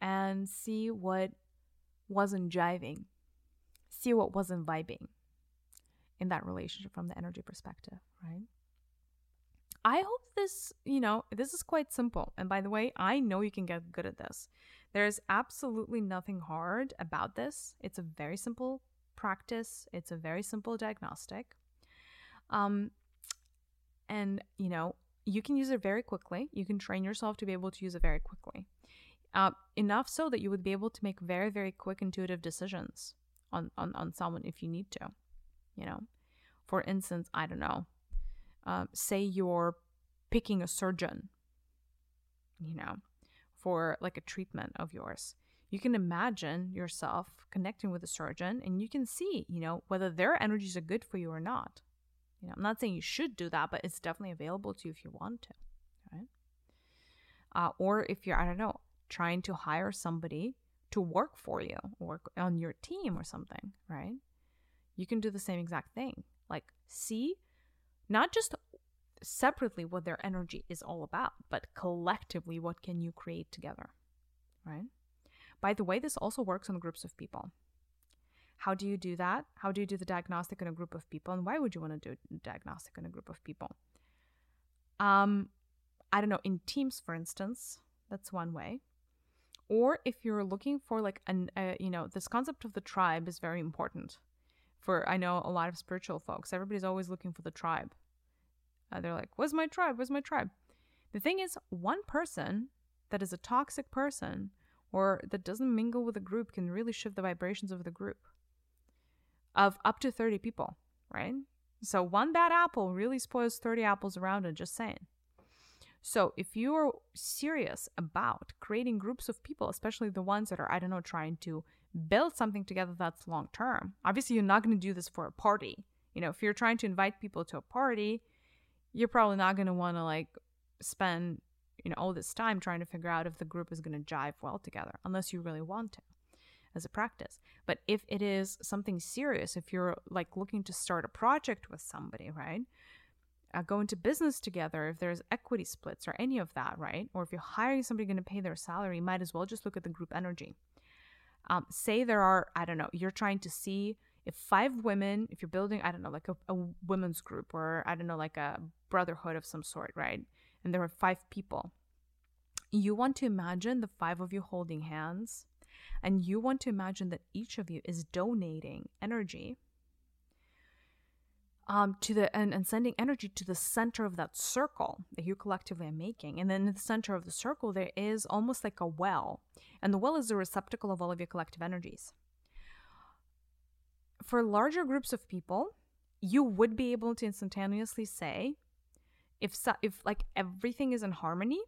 and see what wasn't jiving, see what wasn't vibing, in that relationship from the energy perspective, right? I hope this, you know, this is quite simple. And by the way, I know you can get good at this. There's absolutely nothing hard about this. It's a very simple practice, it's a very simple diagnostic. Um, and, you know, you can use it very quickly. You can train yourself to be able to use it very quickly. Uh, enough so that you would be able to make very, very quick, intuitive decisions on, on, on someone if you need to. You know, for instance, I don't know, uh, say you're picking a surgeon, you know, for like a treatment of yours. You can imagine yourself connecting with a surgeon and you can see, you know, whether their energies are good for you or not. You know, I'm not saying you should do that, but it's definitely available to you if you want to, right? Uh, or if you're, I don't know, trying to hire somebody to work for you, work on your team or something, right? You can do the same exact thing. Like, see not just separately what their energy is all about, but collectively what can you create together, right? By the way, this also works on groups of people. How do you do that? How do you do the diagnostic in a group of people? And why would you want to do diagnostic in a group of people? Um, I don't know, in teams, for instance, that's one way. Or if you're looking for like an, uh, you know, this concept of the tribe is very important. For I know a lot of spiritual folks, everybody's always looking for the tribe. Uh, they're like, "Where's my tribe? Where's my tribe?" The thing is, one person that is a toxic person or that doesn't mingle with a group can really shift the vibrations of the group of up to 30 people, right? So one bad apple really spoils 30 apples around it, just saying. So if you're serious about creating groups of people, especially the ones that are, I don't know, trying to build something together that's long term, obviously you're not going to do this for a party. You know, if you're trying to invite people to a party, you're probably not going to want to like spend, you know, all this time trying to figure out if the group is going to jive well together, unless you really want to as a practice. But if it is something serious, if you're like looking to start a project with somebody, right? Uh, go into business together, if there's equity splits or any of that, right? Or if you're hiring somebody going to pay their salary, you might as well just look at the group energy. Um, say there are, I don't know, you're trying to see if five women, if you're building, I don't know, like a, a women's group or I don't know, like a brotherhood of some sort, right? And there are five people. You want to imagine the five of you holding hands and you want to imagine that each of you is donating energy um, to the and, and sending energy to the center of that circle that you collectively are making. And then in the center of the circle, there is almost like a well. And the well is the receptacle of all of your collective energies. For larger groups of people, you would be able to instantaneously say if if like everything is in harmony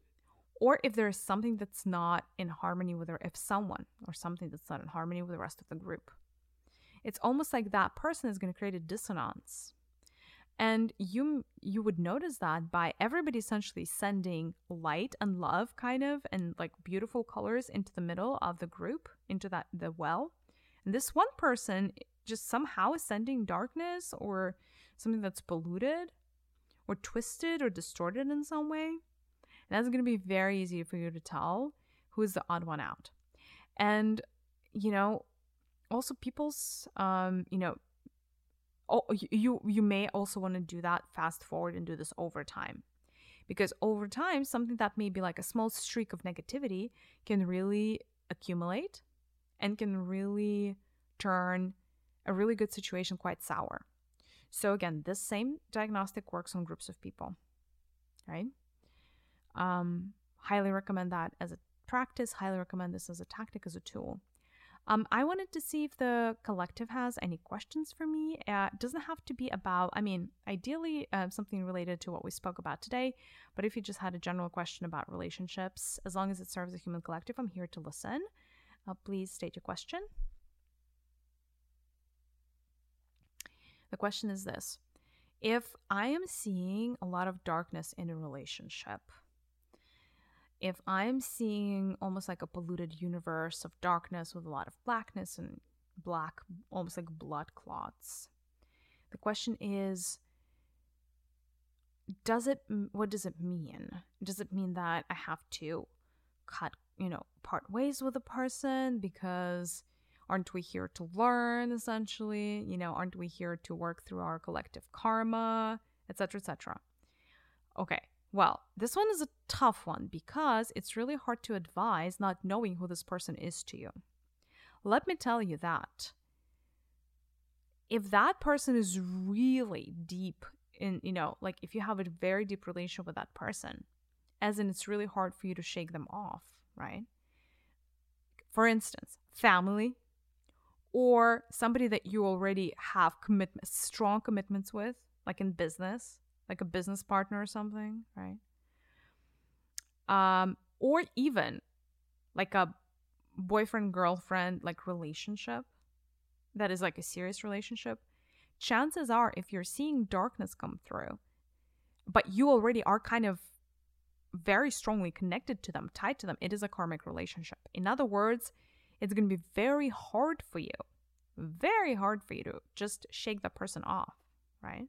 or if there is something that's not in harmony with, or if someone or something that's not in harmony with the rest of the group. It's almost like that person is going to create a dissonance. And you you would notice that by everybody essentially sending light and love kind of and like beautiful colors into the middle of the group, into that the well. And this one person just somehow is sending darkness or something that's polluted or twisted or distorted in some way. And that's going to be very easy for you to tell who's the odd one out. And, you know, also people's, um, you know, oh, you you may also want to do that fast forward and do this over time because over time something that may be like a small streak of negativity can really accumulate and can really turn a really good situation quite sour so again this same diagnostic works on groups of people right um, highly recommend that as a practice. Highly recommend this as a tactic, as a tool. Um, I wanted to see if the collective has any questions for me. Uh, it doesn't have to be about, I mean, ideally uh, something related to what we spoke about today, but if you just had a general question about relationships, as long as it serves a human collective, I'm here to listen. Uh, please state your question. The question is this If I am seeing a lot of darkness in a relationship, if I'm seeing almost like a polluted universe of darkness with a lot of blackness and black, almost like blood clots, the question is does it what does it mean does it mean that i have to cut you know part ways with a person because Aren't we here to learn, essentially? You know, aren't we here to work through our collective karma, etc., etc.? Okay, well, this one is a tough one because it's really hard to advise not knowing who this person is to you. Let me tell you that if that person is really deep in, you know, like if you have a very deep relationship with that person, as in it's really hard for you to shake them off, right? For instance, family or somebody that you already have commitment strong commitments with, like in business, like a business partner or something, right? Um, or even like a boyfriend girlfriend like relationship that is like a serious relationship, chances are if you're seeing darkness come through, but you already are kind of very strongly connected to them, tied to them, it is a karmic relationship. In other words, it's going to be very hard for you, very hard for you to just shake the person off, right?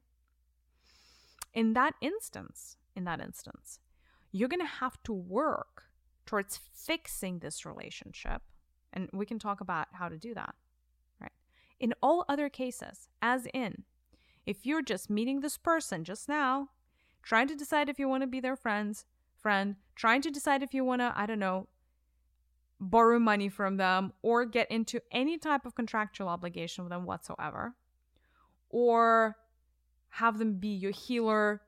In that instance, in that instance, you're going to have to work towards fixing this relationship. And we can talk about how to do that, right? In all other cases, as in, if you're just meeting this person just now, trying to decide if you want to be their friends, friend, trying to decide if you want to, I don't know, borrow money from them or get into any type of contractual obligation with them whatsoever, or have them be your healer,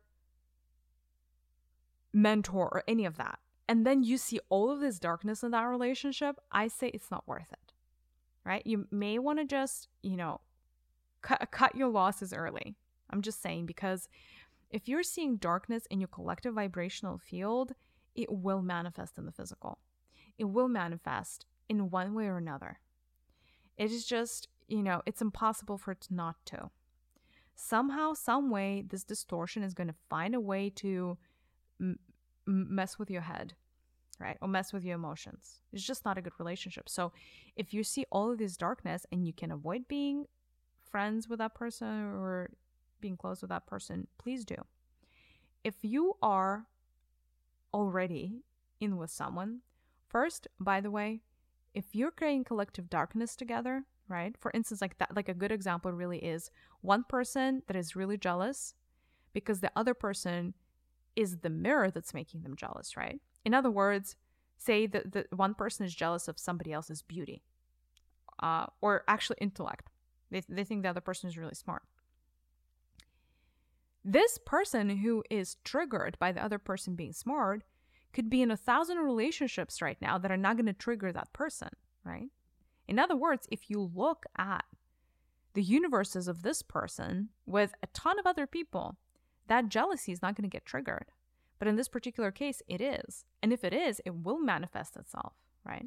mentor, or any of that. And then you see all of this darkness in that relationship, I say it's not worth it. Right? You may want to just, you know, cut, cut your losses early. I'm just saying because if you're seeing darkness in your collective vibrational field, it will manifest in the physical. It will manifest in one way or another. It is just, you know, it's impossible for it not to. Somehow, some way, this distortion is going to find a way to m- mess with your head, right? Or mess with your emotions. It's just not a good relationship. So, if you see all of this darkness and you can avoid being friends with that person or being close with that person, please do. If you are already in with someone, first, by the way, if you're creating collective darkness together, right? For instance, like that, like a good example really is one person that is really jealous because the other person is the mirror that's making them jealous, right? In other words, say that the one person is jealous of somebody else's beauty uh, or actually intellect. They, they think the other person is really smart. This person who is triggered by the other person being smart could be in a thousand relationships right now that are not going to trigger that person, right? In other words, if you look at the universes of this person with a ton of other people, that jealousy is not going to get triggered. But in this particular case, it is. And if it is, it will manifest itself, right?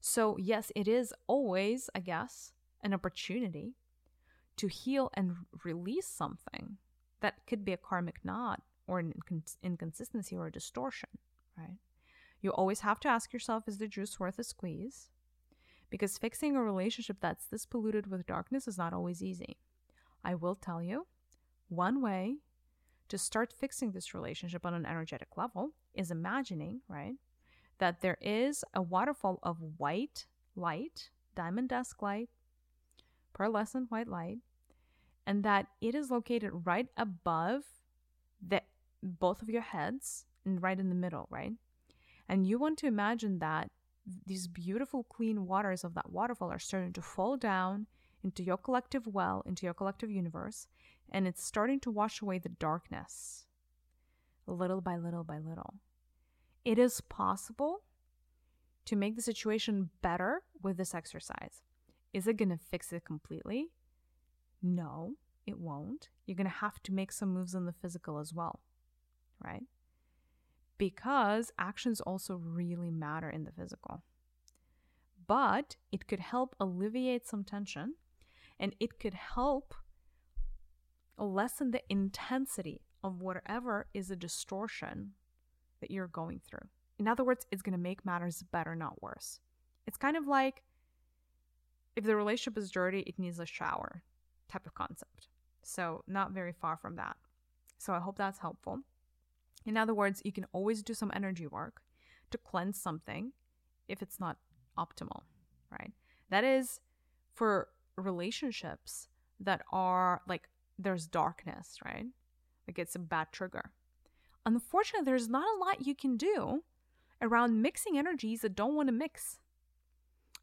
So, yes, it is always, I guess, an opportunity to heal and release something that could be a karmic knot or an inconsistency or a distortion, right? You always have to ask yourself is the juice worth a squeeze? Because fixing a relationship that's this polluted with darkness is not always easy. I will tell you, one way to start fixing this relationship on an energetic level is imagining, right, that there is a waterfall of white light, diamond dust light, pearlescent white light, and that it is located right above the both of your heads and right in the middle, right? And you want to imagine that these beautiful clean waters of that waterfall are starting to fall down into your collective well, into your collective universe, and it's starting to wash away the darkness little by little by little. It is possible to make the situation better with this exercise. Is it going to fix it completely? No, it won't. You're going to have to make some moves in the physical as well, right? Because actions also really matter in the physical. But it could help alleviate some tension and it could help lessen the intensity of whatever is a distortion that you're going through. In other words, it's going to make matters better, not worse. It's kind of like if the relationship is dirty, it needs a shower type of concept. So, not very far from that. So, I hope that's helpful. In other words, you can always do some energy work to cleanse something if it's not optimal, right? That is for relationships that are like there's darkness, right? Like it's a bad trigger. Unfortunately, there's not a lot you can do around mixing energies that don't want to mix.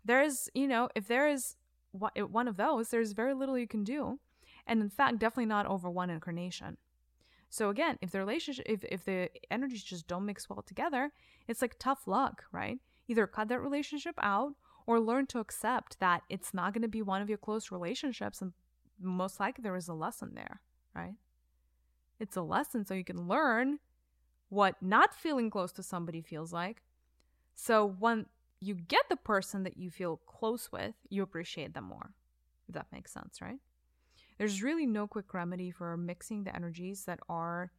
There's, you know, if there is one of those, there's very little you can do. And in fact, definitely not over one incarnation. So again, if the relationship, if, if the energies just don't mix well together, it's like tough luck, right? Either cut that relationship out or learn to accept that it's not going to be one of your close relationships. And most likely there is a lesson there, right? It's a lesson so you can learn what not feeling close to somebody feels like. So when you get the person that you feel close with, you appreciate them more. If that makes sense, right? There's really no quick remedy for mixing the energies that are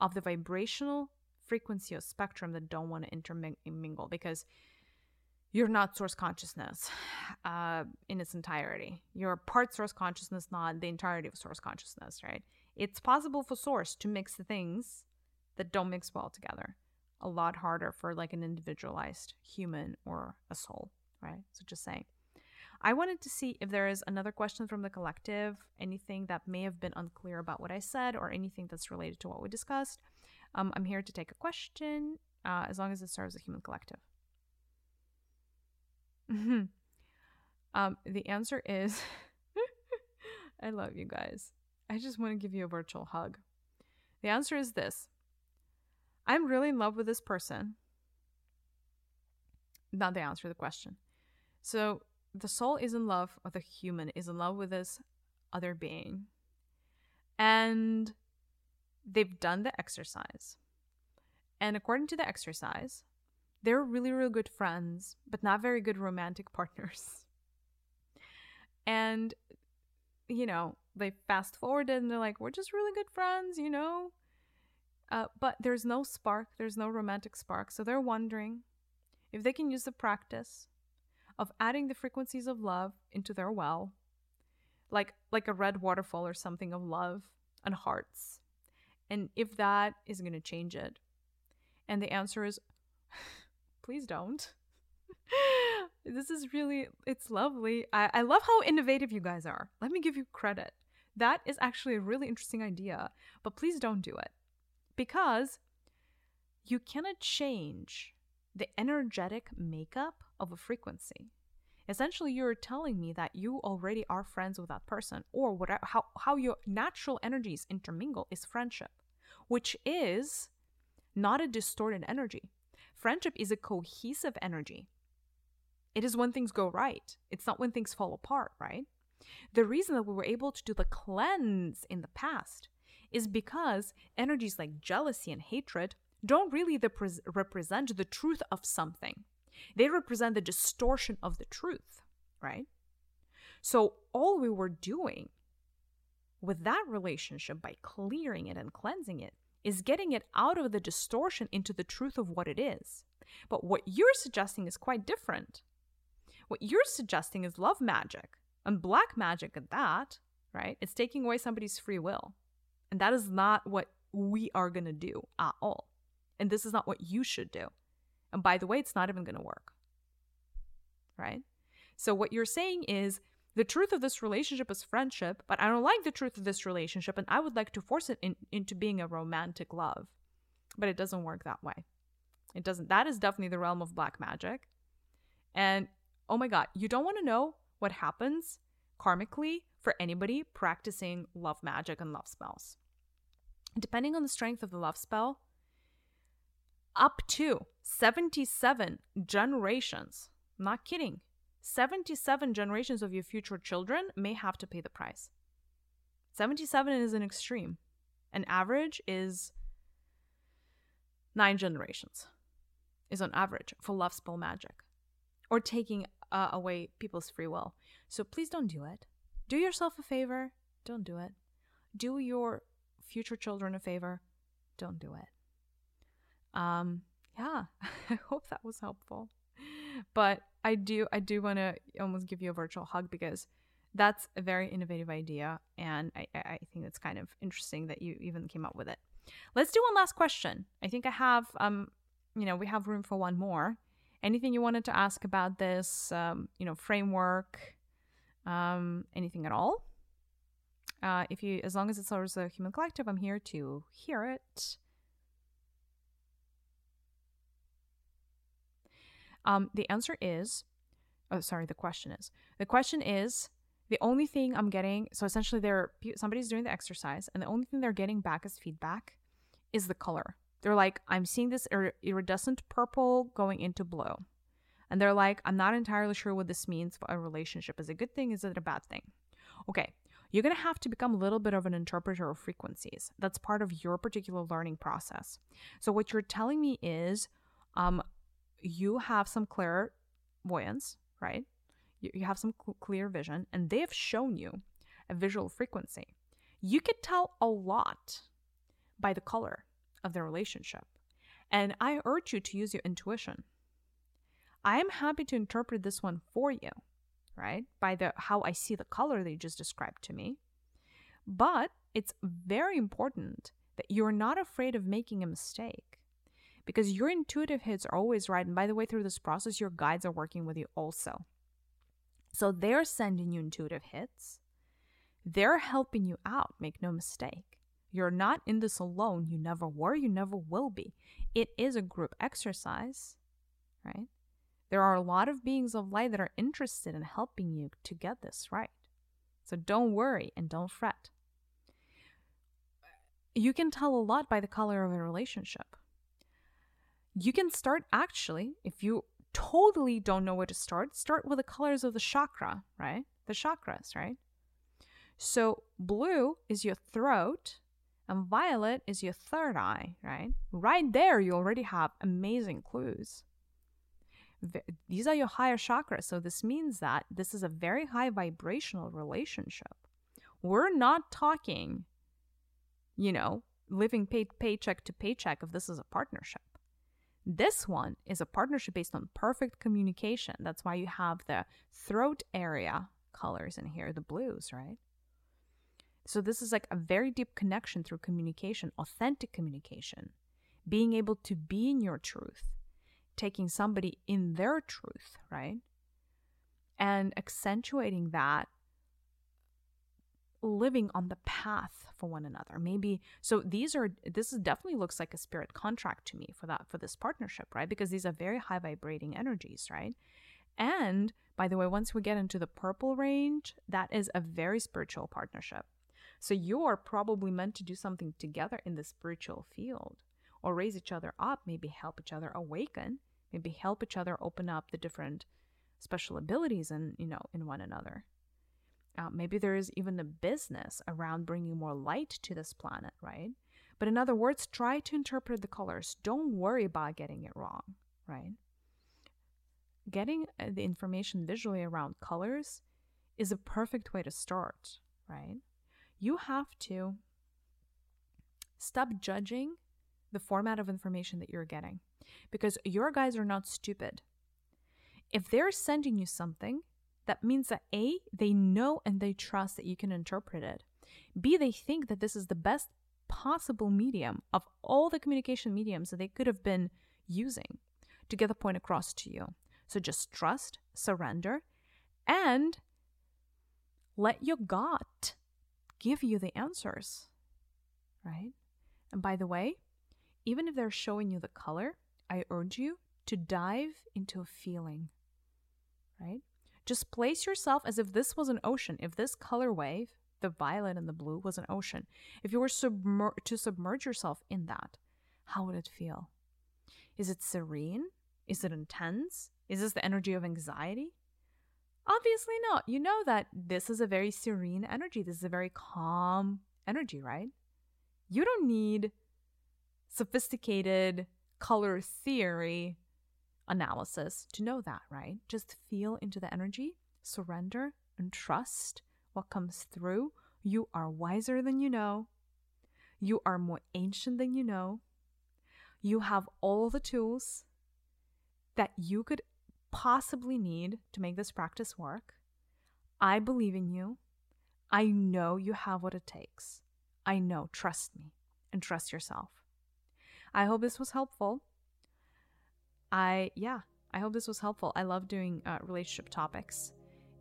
of the vibrational frequency or spectrum that don't want to intermingle because you're not source consciousness uh, in its entirety. You're part source consciousness, not the entirety of source consciousness, right? It's possible for source to mix the things that don't mix well together. A lot harder for like an individualized human or a soul, right? So just saying. I wanted to see if there is another question from the collective, anything that may have been unclear about what I said, or anything that's related to what we discussed. Um, I'm here to take a question uh, as long as it serves the human collective. um, the answer is I love you guys. I just want to give you a virtual hug. The answer is this I'm really in love with this person. Not the answer to the question. So the soul is in love, or the human is in love with this other being. And they've done the exercise. And according to the exercise, they're really, really good friends, but not very good romantic partners. And, you know, they fast forwarded and they're like, we're just really good friends, you know? Uh, but there's no spark, there's no romantic spark. So they're wondering if they can use the practice of adding the frequencies of love into their well, like like a red waterfall or something of love and hearts. And if that is going to change it. And the answer is please don't. this is really it's lovely. I, I love how innovative you guys are. Let me give you credit. That is actually a really interesting idea, but please don't do it because you cannot change the energetic makeup of a frequency. Essentially, you're telling me that you already are friends with that person, or whatever, how, how your natural energies intermingle is friendship, which is not a distorted energy. Friendship is a cohesive energy. It is when things go right, it's not when things fall apart, right? The reason that we were able to do the cleanse in the past is because energies like jealousy and hatred don't really the represent the truth of something. They represent the distortion of the truth, right? So all we were doing with that relationship by clearing it and cleansing it is getting it out of the distortion into the truth of what it is. But what you're suggesting is quite different. What you're suggesting is love magic and black magic at that, right? It's taking away somebody's free will. And that is not what we are going to do at all. And this is not what you should do. And by the way, it's not even going to work. Right? So, what you're saying is the truth of this relationship is friendship, but I don't like the truth of this relationship, and I would like to force it in, into being a romantic love. But it doesn't work that way. It doesn't. That is definitely the realm of black magic. And oh my God, you don't want to know what happens karmically for anybody practicing love magic and love spells. Depending on the strength of the love spell, up to 77 generations, not kidding, 77 generations of your future children may have to pay the price. 77 is an extreme. An average is nine generations, is on average for love spell magic or taking uh, away people's free will. So please don't do it. Do yourself a favor. Don't do it. Do your future children a favor. Don't do it. Um, yeah, I hope that was helpful. But I do, I do want to almost give you a virtual hug because that's a very innovative idea, and I, I think it's kind of interesting that you even came up with it. Let's do one last question. I think I have, um, you know, we have room for one more. anything you wanted to ask about this, um, you know, framework, um, anything at all. Uh, if you, as long as it's always a human collective, I'm here to hear it. Um, the answer is, oh, sorry, the question is, the question is, the only thing I'm getting, so essentially, they're somebody's doing the exercise, and the only thing they're getting back as feedback is the color. They're like, I'm seeing this ir- iridescent purple going into blue. And they're like, I'm not entirely sure what this means for a relationship. Is it a good thing? Is it a bad thing? Okay, you're going to have to become a little bit of an interpreter of frequencies. That's part of your particular learning process. So, what you're telling me is um, you have some clairvoyance, right? You, you have some cl- clear vision, and they have shown you a visual frequency. You could tell a lot by the color of the relationship. And I urge you to use your intuition. I am happy to interpret this one for you, right? By the how I see the color that you just described to me. But it's very important that you're not afraid of making a mistake because your intuitive hits are always right. And by the way, through this process, your guides are working with you also. So they're sending you intuitive hits. They're helping you out, make no mistake. You're not in this alone. You never were, you never will be. It is a group exercise, right? There are a lot of beings of light that are interested in helping you to get this right. So don't worry and don't fret. You can tell a lot by the color of a relationship. You can start actually, if you totally don't know where to start, start with the colors of the chakra, right? The chakras, right? So blue is your throat, and violet is your third eye, right? Right there, you already have amazing clues these are your higher chakras. So this means that this is a very high vibrational relationship. We're not talking, you know, living pay- paycheck to paycheck if this is a partnership. This one is a partnership based on perfect communication. That's why you have the throat area colors in here, the blues, right? So this is like a very deep connection through communication, authentic communication, being able to be in your truth taking somebody in their truth, right? And accentuating that living on the path for one another. Maybe so these are this is definitely looks like a spirit contract to me for that for this partnership right? Because these are very high vibrating energies right? And by the way once we get into the purple range that is a very spiritual partnership. So you're probably meant to do something together in the spiritual field or raise each other up, maybe help each other awaken, maybe help each other open up the different special abilities and you know in one another. Uh, maybe there is even a business around bringing more light to this planet, right? But in other words, try to interpret the colors. Don't worry about getting it wrong, right? Getting uh, the information visually around colors is a perfect way to start, right? You have to stop judging the format of information that you're getting because your guys are not stupid. If they're sending you something, that means that A, they know and they trust that you can interpret it. B, they think that this is the best possible medium of all the communication mediums that they could have been using to get the point across to you. So just trust, surrender, and let your gut give you the answers. Right? And by the way, even if they're showing you the color, I urge you to dive into a feeling, right? Just place yourself as if this was an ocean. If this color wave, the violet and the blue, was an ocean, if you were submer- to submerge yourself in that, how would it feel? Is it serene? Is it intense? Is this the energy of anxiety? Obviously not. You know that this is a very serene energy. This is a very calm energy, right? You don't need sophisticated color theory analysis to know that, right? Just feel into the energy, surrender, and trust what comes through. You are wiser than you know. You are more ancient than you know. You have all the tools that you could possibly need to make this practice work. I believe in you. I know you have what it takes. I know. Trust me and trust yourself. I hope this was helpful. I, yeah, I hope this was helpful. I love doing uh, relationship topics.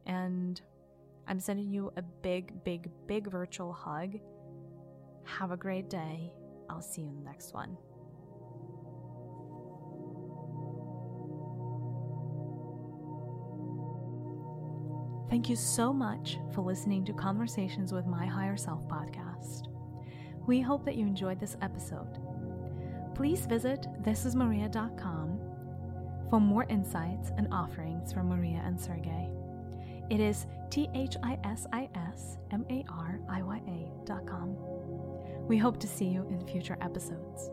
And I'm sending you a big, big, big virtual hug. Have a great day. I'll see you in the next one. Thank you so much for listening to Conversations with My Higher Self podcast. We hope that you enjoyed this episode. Please visit thisismariya.com for more insights and offerings from Mariya and Sergey. It is T H I S I S M A R I Y A dot com. We hope to see you in future episodes.